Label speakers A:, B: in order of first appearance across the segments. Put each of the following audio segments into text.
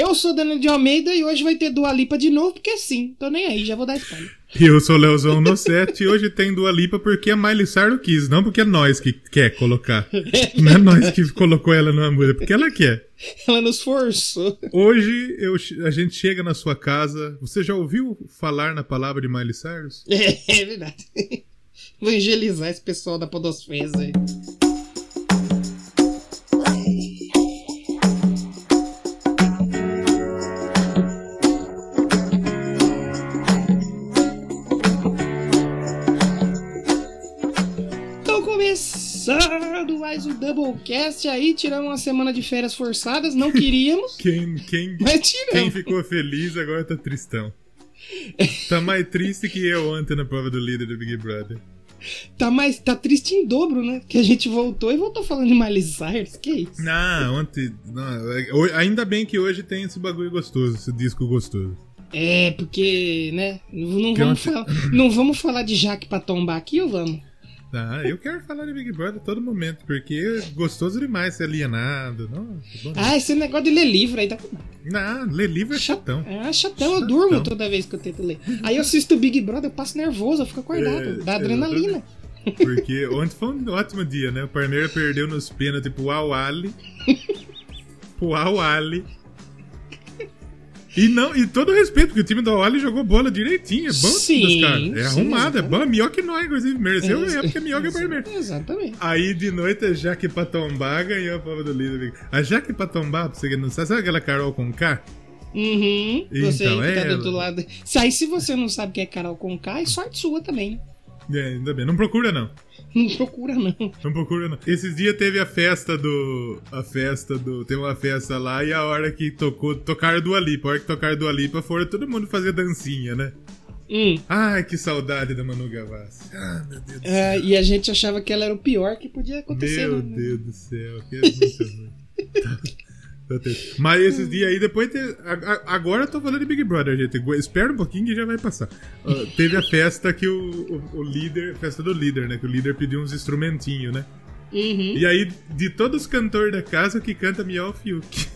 A: Eu sou Daniel de Almeida e hoje vai ter Dua Lipa de novo, porque sim. Tô nem aí, já vou dar spoiler.
B: E eu sou o Leozão no 7 e hoje tem Dua Lipa porque a Miley Cyrus quis, não porque é nós que quer colocar. Não é nós que colocou ela numa música, porque ela quer.
A: Ela nos forçou.
B: Hoje eu, a gente chega na sua casa. Você já ouviu falar na palavra de Miley Cyrus?
A: É, é verdade. Evangelizar esse pessoal da Podosfera aí. Doublecast aí, tiramos uma semana de férias forçadas, não queríamos,
B: Quem, quem,
A: mas tiramos.
B: quem ficou feliz agora tá tristão. Tá mais triste que eu ontem na prova do líder do Big Brother.
A: Tá, mais, tá triste em dobro, né? Que a gente voltou e voltou falando de Miley Cyrus, que isso?
B: Não, ontem. não, é- ainda bem que hoje tem esse bagulho gostoso, esse disco gostoso.
A: É, porque, né? Não vamos,
B: ontem-
A: falar, não vamos falar de Jaque pra tombar aqui ou vamos?
B: Ah, eu quero falar de Big Brother a todo momento, porque é gostoso demais ser alienado. Nossa.
A: Ah, esse negócio de ler livro aí tá com nada.
B: Não, ler livro é chatão.
A: É chatão, eu
B: Chatão.
A: durmo toda vez que eu tento ler. Aí eu assisto o Big Brother, eu passo nervoso, eu fico acordado,
B: É,
A: dá adrenalina.
B: Porque ontem foi um ótimo dia, né? O Parmeira perdeu nos pênaltis pro Awali. pro Awali. E não, e todo respeito, porque o time do Awali jogou bola direitinho. É bom time dos
A: Sim,
B: caras. É
A: sim,
B: arrumado, é bom. É melhor que nós, inclusive. Mereceu ganhar, porque é melhor que o Parmeira.
A: Exatamente.
B: Aí de noite a Jaque Patombá ganhou a prova do líder. A Jaque Patombá, pra você que não sabe, sabe aquela Carol com K?
A: Uhum. Você
B: Então,
A: que tá
B: é
A: do outro
B: ela.
A: lado. Se aí se você não sabe quem é Carol Conká, é sorte sua também.
B: É, ainda bem. Não procura, não.
A: Não procura, não.
B: Não procura, não. Esses dias teve a festa do. A festa do. Tem uma festa lá e a hora que tocou. Tocaram do Alipa. A hora que tocaram do Alipa, foram todo mundo fazer dancinha, né?
A: Hum.
B: Ai, que saudade da Manu Gavassi. Ah, meu Deus do céu.
A: É, e a gente achava que ela era o pior que podia acontecer.
B: Meu
A: né?
B: Deus do céu, que é muito ruim. Mas esses dias aí, depois. te- Agora eu tô falando de Big Brother, gente. Espera um pouquinho que já vai passar. Ah, teve a festa que o, o, o líder. Festa do líder, né? Que o líder pediu uns instrumentinhos, né?
A: Uhum.
B: E aí, de todos os cantores da casa, o que canta é o Fiuk.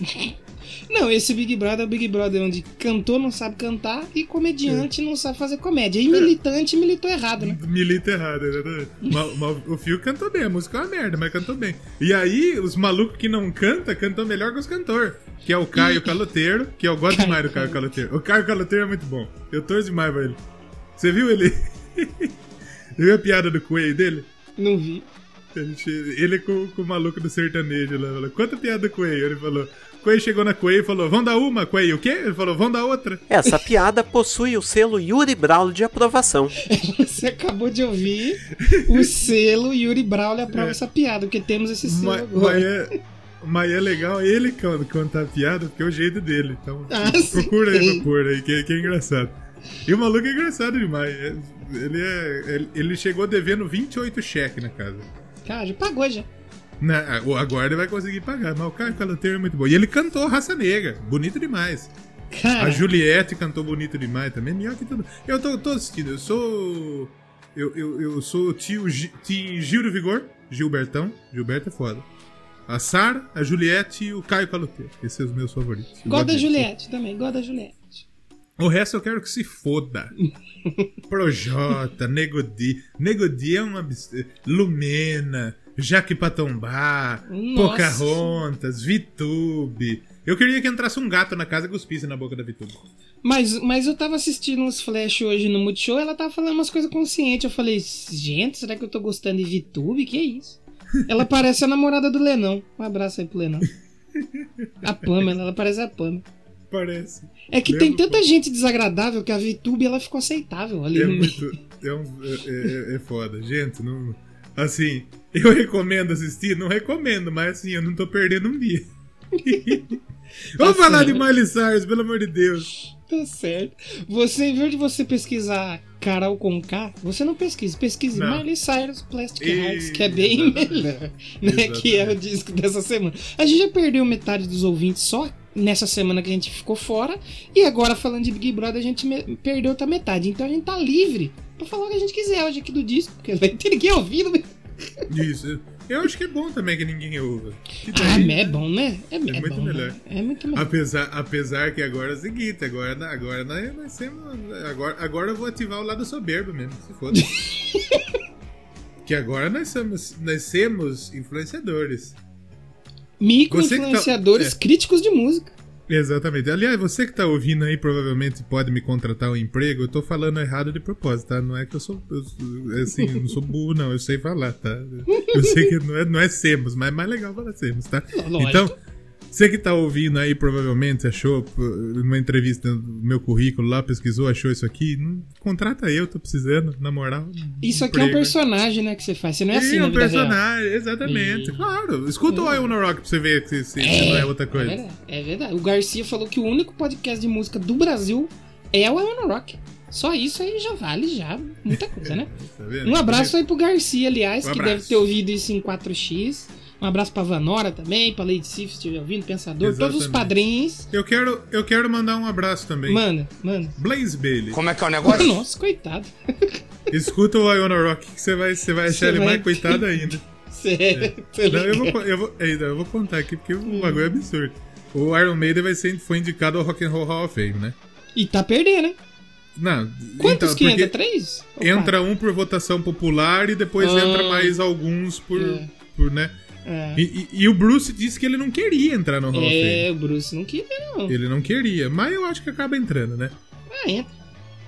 A: Não, esse Big Brother é o Big Brother onde cantor não sabe cantar e comediante não sabe fazer comédia. E militante militou errado, né?
B: Milita errado, exatamente. O Fiuk cantou bem, a música é uma merda, mas cantou bem. E aí, os malucos que não cantam, cantam melhor que os cantores. Que é o Caio Caloteiro, que eu gosto
A: Caio
B: demais do Caio Caloteiro. O Caio Caloteiro é muito bom. Eu torço demais pra ele. Você viu ele? Você viu a piada do coelho dele?
A: Não vi.
B: Ele com, com o maluco do sertanejo lá. Falou, Quanta piada do coelho? Ele falou. Coelho chegou na coelho e falou: Vão dar uma, coelho. O quê? Ele falou: Vão dar outra.
C: Essa piada possui o selo Yuri Braulio de aprovação.
A: Você acabou de ouvir o selo Yuri Brawley aprova essa piada, porque temos esse selo
B: Mas,
A: agora.
B: mas é, mas é legal ele quando contar a piada, porque é o jeito dele. Então,
A: Ah,
B: procura aí
A: sim.
B: pra pôr aí, que, que é engraçado. E o maluco é engraçado demais. é- Ele, é, ele, ele chegou devendo 28 cheques na casa.
A: Cara, já pagou já.
B: Na, agora ele vai conseguir pagar, mas o Caio Caloteiro é muito bom. E ele cantou Raça Negra, bonito demais.
A: Cara,
B: A Juliette cantou bonito demais também, melhor que tudo. Eu tô, tô assistindo, eu sou. Eu, eu, eu sou o tio, tio Gil do Vigor, Gilbertão. Gilberto é foda. A Sara, a Juliette e o Caio Caloteiro. Esses são os meus favoritos.
A: da
B: gosto deles.
A: Juliette também, igual da Juliette.
B: O resto eu quero que se foda. Projota, Negodi. Negodi é uma. Lumena, Jaque Patombá,
A: Nossa.
B: Pocahontas, Vitube. Eu queria que entrasse um gato na casa e cuspisse na boca da Vitube.
A: Mas, mas eu tava assistindo uns flash hoje no Multishow ela tava falando umas coisas conscientes. Eu falei, gente, será que eu tô gostando de VTube? Que isso? Ela parece a namorada do Lenão. Um abraço aí pro Lenão. A Pamela, ela parece a Pamela.
B: Parece.
A: É que
B: Lembra,
A: tem tanta gente desagradável que a VTube ela ficou aceitável ali
B: É muito. É, um, é, é- é foda. Gente, não. Assim, eu recomendo assistir? Não recomendo, mas assim, eu não tô perdendo um dia. Vamos
A: Tá
B: falar de
A: certo.
B: Miley Cyrus, pelo amor de Deus.
A: Tá certo. Você, em vez de você pesquisar Carol com K, você não pesquise. Pesquise
B: Não.
A: Miley Cyrus Plastic
B: E-
A: Hearts, que é bem
B: Exatamente.
A: melhor. Né? Que é o disco dessa semana. A gente já perdeu metade dos ouvintes só nessa semana que a gente ficou fora. E agora, falando de Big Brother, a gente perdeu outra metade. Então a gente tá livre pra falar o que a gente quiser hoje aqui do disco. Porque vai ter ninguém ouvindo.
B: Isso. Eu acho que é bom também que ninguém ouva. Que
A: Ah, é bom, né? É, é
B: muito
A: bom,
B: melhor.
A: né? É muito melhor.
B: Apesar, apesar que agora é o seguinte, agora, agora nós, nós temos. Agora, agora eu vou ativar o lado soberbo mesmo, se foda. que agora nós somos, nós somos influenciadores.
A: Micro-influenciadores
B: tá-
A: críticos de música.
B: Exatamente. Aliás, você que tá ouvindo aí provavelmente pode me contratar um emprego. Eu tô falando errado de propósito, tá? Não é que eu sou. Eu, sou- assim, eu não sou burro, não. Eu sei falar, tá? Eu sei que não é, não é semos, mas é mais legal falar semos, tá?
A: Lógico.
B: Então, você que tá ouvindo aí provavelmente achou, numa entrevista do meu currículo lá, pesquisou, achou isso aqui. Não, contrata eu, tô precisando, na moral.
A: Isso aqui é um
B: emprego.
A: personagem, né, que você faz. Você não é assim
B: Sim,
A: na
B: um personagem, exatamente. Claro. Escuta o I Wanna Rock pra você ver se, se- se não é outra
A: É
B: coisa.
A: verdade, é verdade. O Garcia falou que o único podcast de música do Brasil é o I Wanna Rock. Só isso aí já vale já muita coisa, né?
B: Tá?
A: Um abraço aí pro Garcia, aliás,
B: Um
A: que deve ter ouvido isso em 4x. Um abraço pra Vanora também, pra Lady Sif, se estiver ouvindo, Pensador, todos os
B: Exatamente.
A: padrinhos.
B: Eu quero, eu quero mandar um abraço também.
A: Manda, manda.
B: Blaze Bailey.
D: Como é que é o negócio?
A: Nossa, coitado.
B: Escuta o Iona Rock que você vai, você vai achar
A: Você
B: ele
A: vai
B: mais coitado ainda.
A: Sério. tô
B: É. Não, eu, vou, eu, vou, eita, eu vou contar aqui porque
A: Hum.
B: o bagulho é absurdo. O Iron Maiden vai ser, foi indicado ao Rock and Roll Hall of Fame, né?
A: E tá perdendo, hein?
B: Não,
A: Quantos
B: então,
A: que entra? Três? Ou
B: entra um por votação popular e depois
A: Ah.
B: entra mais alguns por,
A: É.
B: por né?
A: É.
B: E, e- e o Bruce disse que ele não queria entrar no Hall of
A: É, o Bruce não queria, não.
B: Ele não queria, mas eu acho que acaba entrando, né?
A: Ah, entra.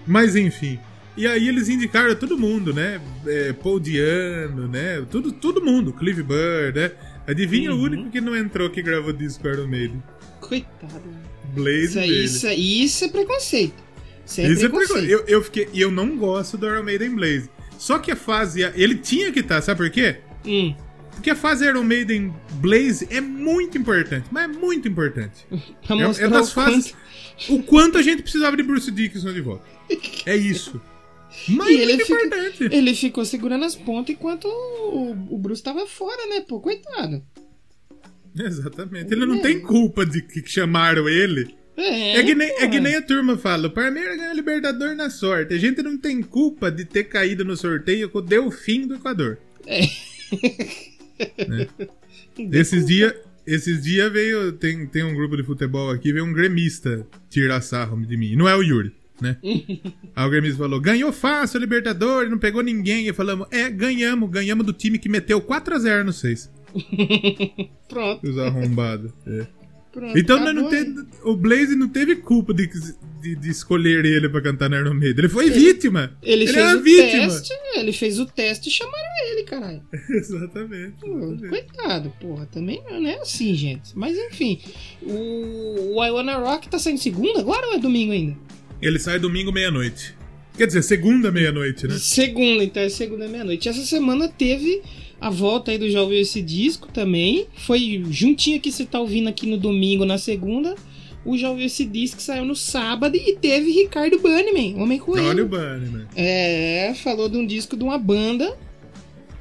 B: Mas enfim. E aí eles indicaram todo mundo, né? É, Paul Diano, né? Tudo, todo mundo, Clive Burr, né? Adivinha
A: Uhum.
B: o único que não entrou que gravou disco Iron Maiden?
A: Coitado.
B: Blaze
A: Isso,
B: Bailey.
A: isso, isso é preconceito. Isso é
B: Isso é
A: preconceito.
B: perigoso. Eu, eu fiquei, e eu não gosto do Iron Maiden Blaze. Só que a fase. Ele tinha que estar, sabe por quê?
A: Hum,
B: Porque a fase Iron Maiden Blaze é muito importante, mas é muito importante.
A: pra
B: É, é das
A: o
B: fases.
A: quanto...
B: O quanto a gente precisava de Bruce Dickinson de volta. É isso. Mas
A: E
B: é
A: ele
B: importante.
A: Ele ficou segurando as pontas enquanto o, o Bruce tava fora, né? Pô, coitado.
B: Exatamente. Ele não
A: É.
B: tem culpa de que chamaram ele.
A: É,
B: É que, nem, é que nem a turma fala, o Palmeiras ganhou Libertador na sorte. A gente não tem culpa de ter caído no sorteio com o Delfim do Equador. Né? Esses dias esses dia veio, tem, tem um grupo de futebol aqui, veio um gremista tirar sarro de mim. Não é o Yuri, né? Aí o gremista falou, ganhou fácil Libertadores, não pegou ninguém. E falamos, é, ganhamos, ganhamos do time que meteu 4x0 no 6.
A: Pronto,
B: Os arrombados. É.
A: pronto.
B: Então
A: acabou
B: não teve, o Blaze não teve culpa de, de, de escolher ele pra cantar na Iron Maiden. Ele foi vítima.
A: Ele, fez
B: é uma
A: o
B: vítima.
A: teste, ele fez o teste e chamaram caralho.
B: exatamente.
A: Pô,
B: exatamente.
A: coitado, porra, também não é assim, gente. Mas enfim, o, o I Wanna Rock tá saindo segunda agora ou é domingo ainda?
B: Ele sai domingo meia-noite. Quer dizer, segunda meia-noite, né?
A: Segunda, então é segunda meia-noite. Essa semana teve a volta aí do Já Ouviu Esse Disco também. Foi juntinho que você tá ouvindo aqui no domingo, na segunda. O Já Ouviu Esse Disco saiu no sábado e teve Ricardo Banniman, Homem Coelho.
B: Olha o né?
A: É, falou de um disco de uma banda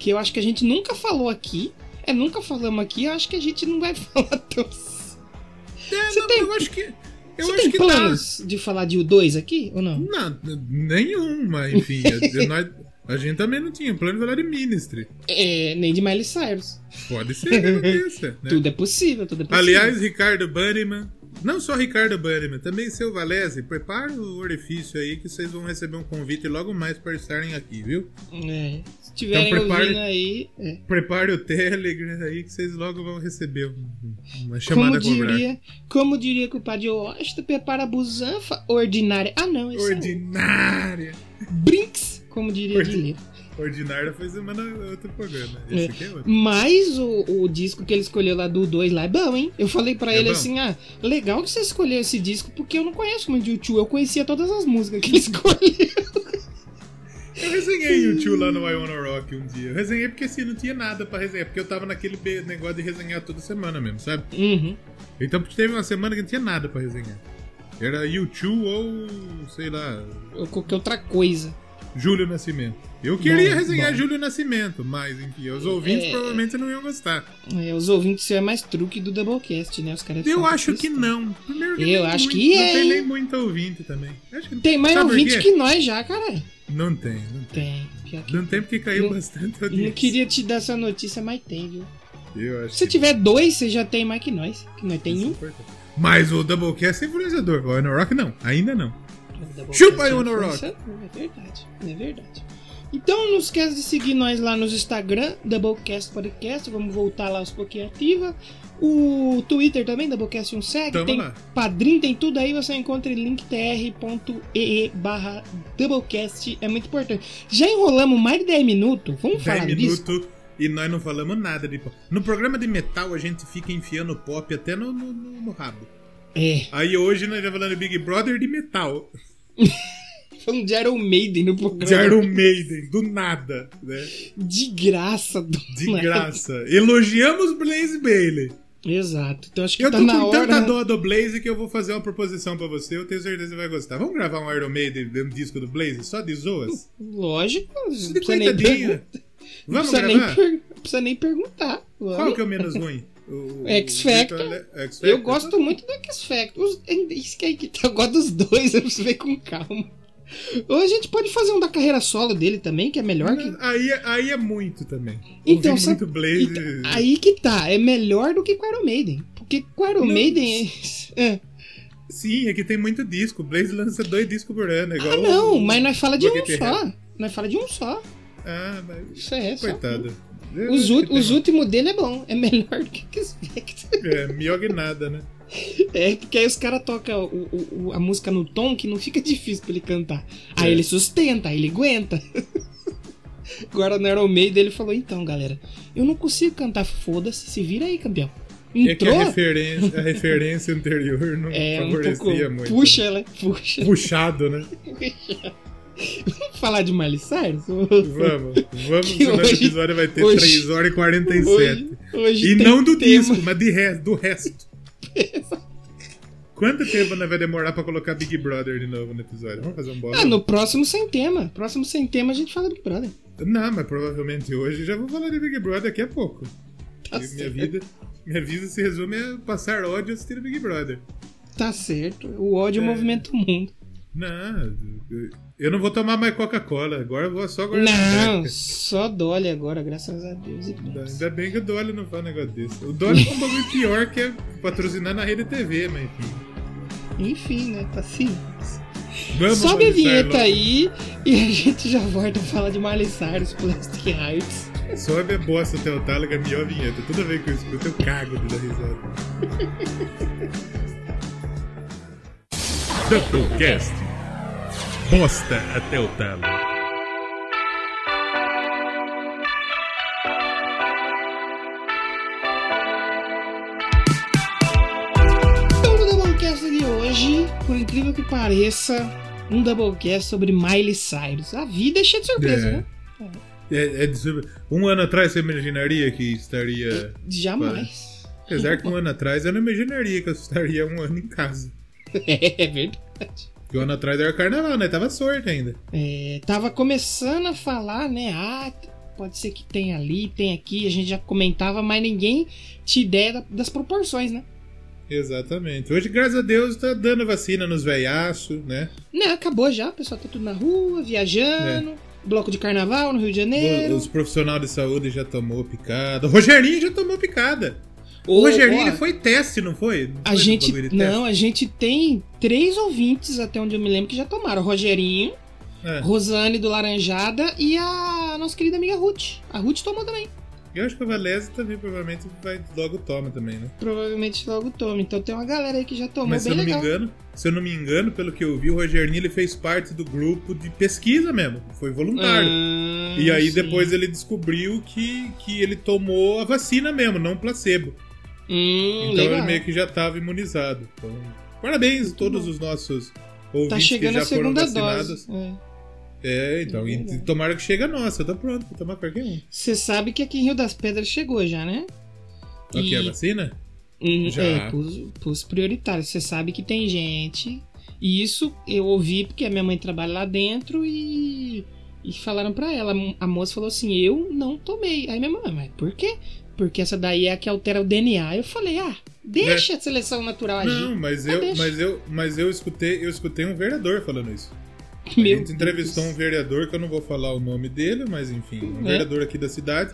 A: que eu acho que a gente nunca falou aqui. É, nunca falamos aqui, eu acho que a gente não vai falar tão.
B: É,
A: Você
B: não,
A: tem-
B: eu acho que. Eu
A: Você
B: acho
A: tem
B: que
A: planos de falar de U2 aqui ou não?
B: Não, nenhum, mas enfim. a, a gente também não tinha plano de falar de Ministry.
A: É, nem de Miley Cyrus.
B: Pode ser que aconteça. né?
A: Tudo é possível, tudo é possível.
B: Aliás, Ricardo Bunnyman. Não só Ricardo Bunnyman, também seu Valese. Prepara o orifício aí que vocês vão receber um convite logo mais para estarem aqui, viu?
A: É, se estiverem
B: Então prepare-
A: aí. é.
B: Prepare o Telegram aí que vocês logo vão receber um- uma chamada
A: Como diria, como diria que o padre Washington, prepara a busanfa ordinária. Ah, não,
B: Ordinária!
A: é o Brinks, como diria
B: Ordi-
A: Guilherme.
B: Ordinária foi semana outro programa.
A: É.
B: Esse aqui é outro.
A: Mas o, o disco que ele escolheu lá do 2 lá é bom, hein? Eu falei pra
B: É
A: ele
B: bom?
A: assim: ah, legal que você escolheu esse disco, porque eu não conheço muito YouTube. Eu conhecia todas as músicas que ele escolheu.
B: Eu resenhei o tio lá no I Wanna Rock um dia. Eu resenhei porque assim, não tinha nada pra resenhar. Porque eu tava naquele negócio de resenhar toda semana mesmo, sabe?
A: Uhum.
B: Então teve uma semana que não tinha nada pra resenhar. Era YouTube ou sei lá.
A: Ou qualquer outra coisa.
B: Júlio Nascimento. Eu queria
A: Bom,
B: resenhar
A: bom.
B: Júlio Nascimento, mas enfim, os ouvintes
A: É.
B: provavelmente não iam gostar.
A: É, os ouvintes é mais truque do Doublecast, né? Os caras
B: Eu acho que não. Primeiro
A: Eu
B: nem
A: acho
B: muito-
A: que
B: Não
A: é,
B: tem
A: hein?
B: nem muito ouvinte também. Que
A: Tem mais
B: Sabe quê?
A: que nós já, cara.
B: Não tem, não tem.
A: Tem. Que
B: Não tem porque caiu
A: Não-
B: bastante
A: Não
B: audiência.
A: queria te dar essa notícia, mas tem, viu?
B: Eu acho
A: Se
B: que
A: tiver dois, você já tem mais que nós. Que nós tem
B: isso é
A: um.
B: importante. Mas o Doublecast é influenciador. O Rock não. Ainda não. Chupa aí, Rock.
A: É verdade, é verdade. Então não esquece de seguir nós lá nos Instagram, Doublecast Podcast. Vamos voltar lá aos pouquinho ativa. O Twitter também, Doublecast 1 segue.
B: Tamo
A: tem
B: lá.
A: Padrim, tem tudo aí. Você encontra em linktr.ee barra Doublecast. É muito importante. Já enrolamos mais de 10 minutos. Vamos
B: 10
A: falar disso?
B: minutos e nós não falamos nada de pop. No programa de metal a gente fica enfiando pop até no, no, no- rabo.
A: É,
B: Aí hoje nós já falando Big Brother de metal.
A: falando de Iron Maiden no programa.
B: De Iron Maiden, do nada, né?
A: De graça. Do
B: De graça. Elogiamos Blaze Bailey.
A: Exato. Então acho que
B: Eu
A: tá
B: tô
A: na
B: com
A: hora.
B: tanta dó do Blaze que eu vou fazer uma proposição pra você. Eu tenho certeza que você vai gostar. Vamos gravar um Iron Maiden, um disco do Blaze, só de zoas?
A: Lógico. Não
B: De
A: precisa nem,
B: coitadinha.
A: não
B: Vamos
A: precisa nem,
B: gravar?
A: per- não precisa nem perguntar.
B: Qual
A: Vamos.
B: que é o menos ruim? O,
A: X
B: o
A: Factor.
B: Victor Le- X Factor?
A: Eu gosto muito do X Factor. Os- é Isso que aí que tá. Eu gosto dos dois, eu preciso ver com calma. Ou a gente pode fazer um da carreira solo dele também, que é melhor que.
B: Aí, é- aí é muito também.
A: Então, sabe-
B: muito Blaze.
A: Então, aí que tá, é melhor do que com Iron Maiden. Porque com Iron
B: Não.
A: Maiden é. é.
B: Sim, é que tem muito disco. O Blaze lança dois discos por ano. Igual
A: Ah, não,
B: o-
A: mas nós fala de um só. Nós fala de um só.
B: Ah, mas.
A: Isso é, só.
B: Coitado. Eu
A: Os, os últimos dele é bom, é melhor do que o Factor.
B: É, melhor que nada, né?
A: É, porque aí os caras tocam a música no tom que não fica difícil pra ele cantar. Aí
B: É.
A: ele sustenta, aí ele aguenta. Agora no Iron Maiden ele falou, então galera, eu não consigo cantar, foda-se, se vira aí, campeão.
B: É que a
A: Entrou?
B: referência, a referência anterior não
A: É, um
B: favorecia
A: pouco.
B: muito.
A: Puxa, né? Puxa.
B: Puxado, né?
A: Vamos falar de Miley Cyrus?
B: Vamos, vamos,
A: Que
B: senão
A: hoje-
B: episódio vai ter
A: hoje-
B: 3 horas e 47.
A: Hoje, hoje
B: E não do
A: tema.
B: disco, mas de re- do resto. Quanto tempo vai demorar pra colocar Big Brother de novo no episódio? Vamos fazer um bola?
A: Ah, no próximo sem tema. Próximo sem tema a gente fala Big Brother.
B: Não, mas provavelmente hoje já vou falar de Big Brother daqui a pouco.
A: Tá
B: minha
A: certo.
B: vida, minha vida se resume a passar ódio assistindo Big Brother.
A: Tá certo. O ódio
B: É.
A: movimenta o mundo.
B: Não, eu não vou tomar mais Coca-Cola. Agora eu vou só guardar.
A: Não, só Dolly agora, graças a Deus.
B: Ainda bem que o Dolly não faz um negócio desse. O Dolly é um bagulho pior que é patrocinar na rede TV, mas enfim.
A: Enfim, né? Paciência.
B: Vamos
A: Sobe a vinheta
B: logo.
A: aí e a gente já volta a falar de Miley Cyrus, Plastic Hearts.
B: Sobe a bosta até o talo, que é a melhor vinheta. Toda vez que eu escuto, eu cago de dar risada. Doublecast. Bosta até o talo.
A: Então, no Doublecast de hoje, por incrível que pareça, um Doublecast sobre Miley Cyrus. A vida é cheia de surpresa,
B: É.
A: né?
B: É, é de sobre- Um ano atrás você imaginaria que estaria.
A: Jamais.
B: Apesar que um ano atrás eu não imaginaria que eu estaria um ano em casa.
A: É verdade.
B: Porque um ano atrás era carnaval, né? Tava sorte ainda.
A: É, tava começando a falar, né? Ah, pode ser que tenha ali, tem aqui. A gente já comentava, mas ninguém tinha ideia da- das proporções, né?
B: Exatamente. Hoje, graças a Deus, tá dando vacina nos veiaços, né?
A: Não, acabou já, o pessoal tá tudo na rua, viajando. Bloco de carnaval no Rio de Janeiro.
B: Os profissionais de saúde já tomou picada. O Rogerinho já tomou picada. O Rogerinho
A: ó,
B: foi teste, não foi? Não
A: A
B: foi
A: gente. Não, a gente tem três ouvintes, até onde eu me lembro, que já tomaram. O Rogerinho?
B: É.
A: Rosane do Laranjada e a nossa querida amiga Ruth. A Ruth tomou também.
B: Eu acho que o Valese também provavelmente vai logo toma também, né?
A: Provavelmente logo toma. Então tem uma galera aí que já tomou
B: Mas se
A: bem
B: eu não
A: legal.
B: me engano, se eu não me engano, pelo que eu vi, o Rogerinho ele fez parte do grupo de pesquisa mesmo. Foi voluntário.
A: Ah,
B: e aí
A: sim.
B: depois ele descobriu que, que ele tomou a vacina mesmo, não placebo.
A: Hum,
B: Então
A: legal.
B: ele meio que já estava imunizado. Então, parabéns a todos os nossos ouvintes
A: Tá
B: que
A: chegando
B: já
A: a
B: foram vacinados.
A: dose. É.
B: É, então, e
A: Legal.
B: tomara que chegue a nossa, tô pronto pra tomar qualquer um.
A: Você sabe que aqui em Rio das Pedras chegou já, né?
B: Ok,
A: E-
B: a vacina?
A: Hum,
B: Já.
A: É, pros, pros prioritários. Você sabe que tem gente. E isso eu ouvi porque a minha mãe trabalha lá dentro e E falaram pra ela, a moça falou assim: Eu não tomei. Aí minha mãe, mas por quê? Porque essa daí é a que altera o DNA. Eu falei: Ah, deixa a seleção natural agir.
B: Não, mas
A: Ah,
B: eu,
A: deixa.
B: mas eu, mas eu escutei, eu escutei um vereador falando isso. A
A: Meu
B: gente entrevistou
A: Deus.
B: um vereador, que eu não vou falar o nome dele, mas enfim, um
A: É.
B: vereador aqui da cidade.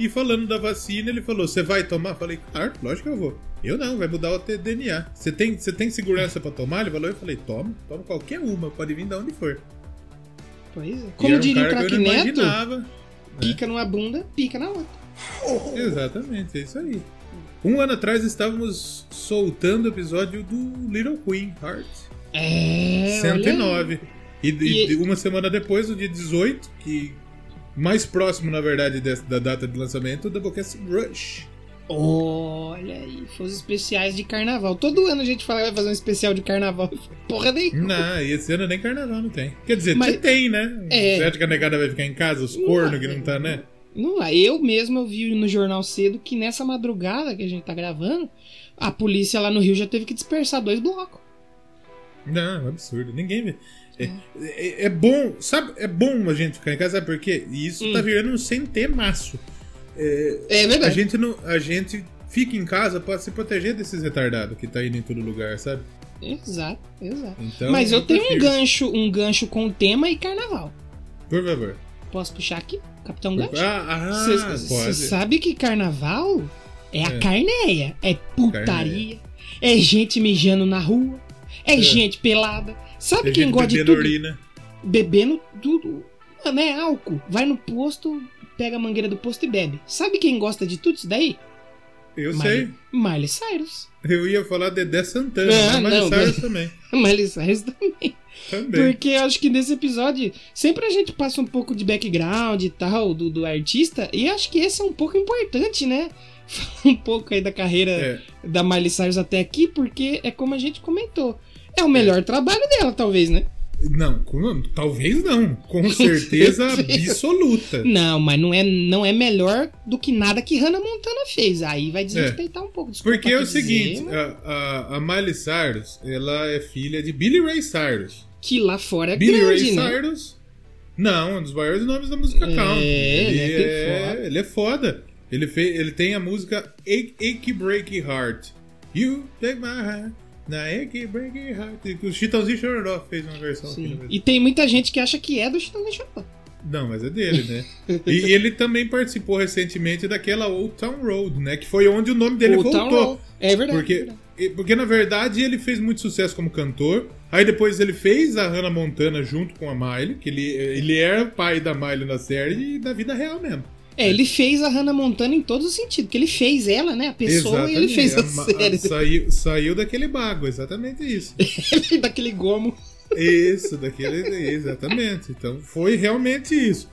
B: E falando da vacina, ele falou: Você vai tomar? Eu falei: Claro, lógico que eu vou. Eu não, vai mudar o DNA. Você tem, você tem segurança pra tomar? Ele falou: Eu falei: Toma, toma qualquer uma, pode vir de onde for.
A: Pois é. Como
B: era um
A: diria o craque Neto,
B: imaginava.
A: pica numa bunda, pica na outra.
B: Exatamente, é isso aí. Um ano atrás estávamos soltando o episódio do Little Queen Heart.
A: É. olha aí.
B: 109. E, e-
A: E-
B: uma semana depois, no dia 18, que mais próximo, na verdade, dessa- da data de lançamento, o Doublecast Rush.
A: Olha aí, foi os especiais de carnaval. Todo ano a gente fala que vai fazer um especial de carnaval. Porra nenhuma.
B: Não, e esse ano nem carnaval não tem. Quer dizer,
A: Mas-
B: tem, né?
A: É.
B: Você acha que a negada vai ficar em casa? Os cornos que não tá, né?
A: Não, eu mesmo eu vi no jornal cedo que nessa madrugada que a gente tá gravando, a polícia lá no Rio já teve que dispersar dois blocos.
B: Não, é absurdo. Ninguém vê. É, é- é bom, sabe? É bom a gente ficar em casa, sabe por quê? E isso
A: Hum.
B: tá virando um centemaço. É,
A: É
B: a,
A: verdade.
B: gente não, a gente fica em casa pra se proteger desses retardados que tá indo em todo lugar, sabe?
A: Exato, exato.
B: Então,
A: Mas eu tenho um gancho, um gancho com o tema e carnaval.
B: Por favor.
A: Posso puxar aqui? Capitão Gancho?
B: Ah, ah
A: Você
B: pode.
A: sabe que carnaval é a
B: É.
A: carneia, é putaria, é gente mijando na rua, é, gente pelada. Sabe
B: Tem
A: quem gosta de tudo?
B: urina.
A: Bebendo tudo. Mano, é álcool. Vai no posto, pega a mangueira do posto e bebe. Sabe quem gosta de tudo isso daí?
B: Eu
A: Miley-
B: sei.
A: Miley Cyrus.
B: Eu ia falar Dedé Santana,
A: Ah,
B: mas
A: não,
B: Miley Cyrus
A: mas-
B: também.
A: Miley Cyrus também.
B: Também.
A: Porque eu acho que nesse episódio sempre a gente passa um pouco de background e tal do, do artista. E acho que esse é um pouco importante, né? Falar um pouco aí da carreira
B: É,
A: da Miley Cyrus até aqui, porque é como a gente comentou. É o melhor trabalho dela, talvez, né?
B: não, com- talvez não. Com certeza absoluta.
A: Não, mas não é, não é melhor do que nada que Hannah Montana fez. Aí vai desrespeitar um pouco. desculpa
B: Porque é o
A: dizer,
B: seguinte,
A: mas
B: a, a, a Miley Cyrus, ela é filha de Billy Ray Cyrus.
A: Que lá fora é
B: Billy
A: grande,
B: Ray
A: né?
B: Cyrus, não, um dos maiores nomes da música
A: É,
B: country.
A: ele é bem
B: é,
A: foda.
B: ele é foda. Ele, fez, ele tem a música Ache, Ache Breaky Heart. You take my heart. Na Ache Breaky Heart. O Chitãozinho Chororó fez uma versão.
A: Sim. E tem muita gente que acha que é do Chitão Chororó.
B: Não, mas é dele, né? e ele também participou recentemente daquela Old Town Road, né? Que foi onde o nome dele
A: Old Town
B: voltou.
A: Road. É verdade. é
B: Porque,
A: verdade.
B: Porque na verdade ele fez muito sucesso como cantor. Aí depois ele fez a Hannah Montana junto com a Miley, que ele, ele era o pai da Miley na série e na vida real mesmo.
A: É, ele fez a Hannah Montana em todos os sentidos. Porque ele fez ela, né? A pessoa, e ele fez a,
B: ma-
A: série.
B: Saiu, saiu daquele bago, exatamente isso.
A: Ele daquele gomo.
B: Isso, daquele. Exatamente. Então foi realmente isso.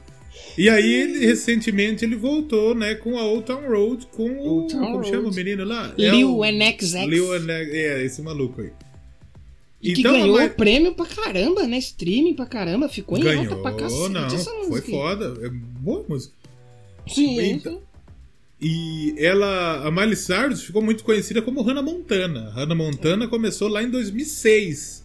B: E aí, ele, recentemente, ele voltou, né, com a Old Town Road, com o.
A: Town
B: Como chama o
A: Road.
B: menino lá? É
A: Lil
B: o-
A: NXX.
B: Lil NX, é, esse maluco aí.
A: E que
B: Então,
A: ganhou
B: mas-
A: prêmio pra caramba, né? Streaming pra caramba. Ficou em
B: Ganhou,
A: alta pra cacete
B: não,
A: essa
B: foi
A: música.
B: foda. É boa música.
A: Sim,
B: Então. E ela, a Miley Cyrus ficou muito conhecida como Hannah Montana. Hannah Montana começou lá em 2006.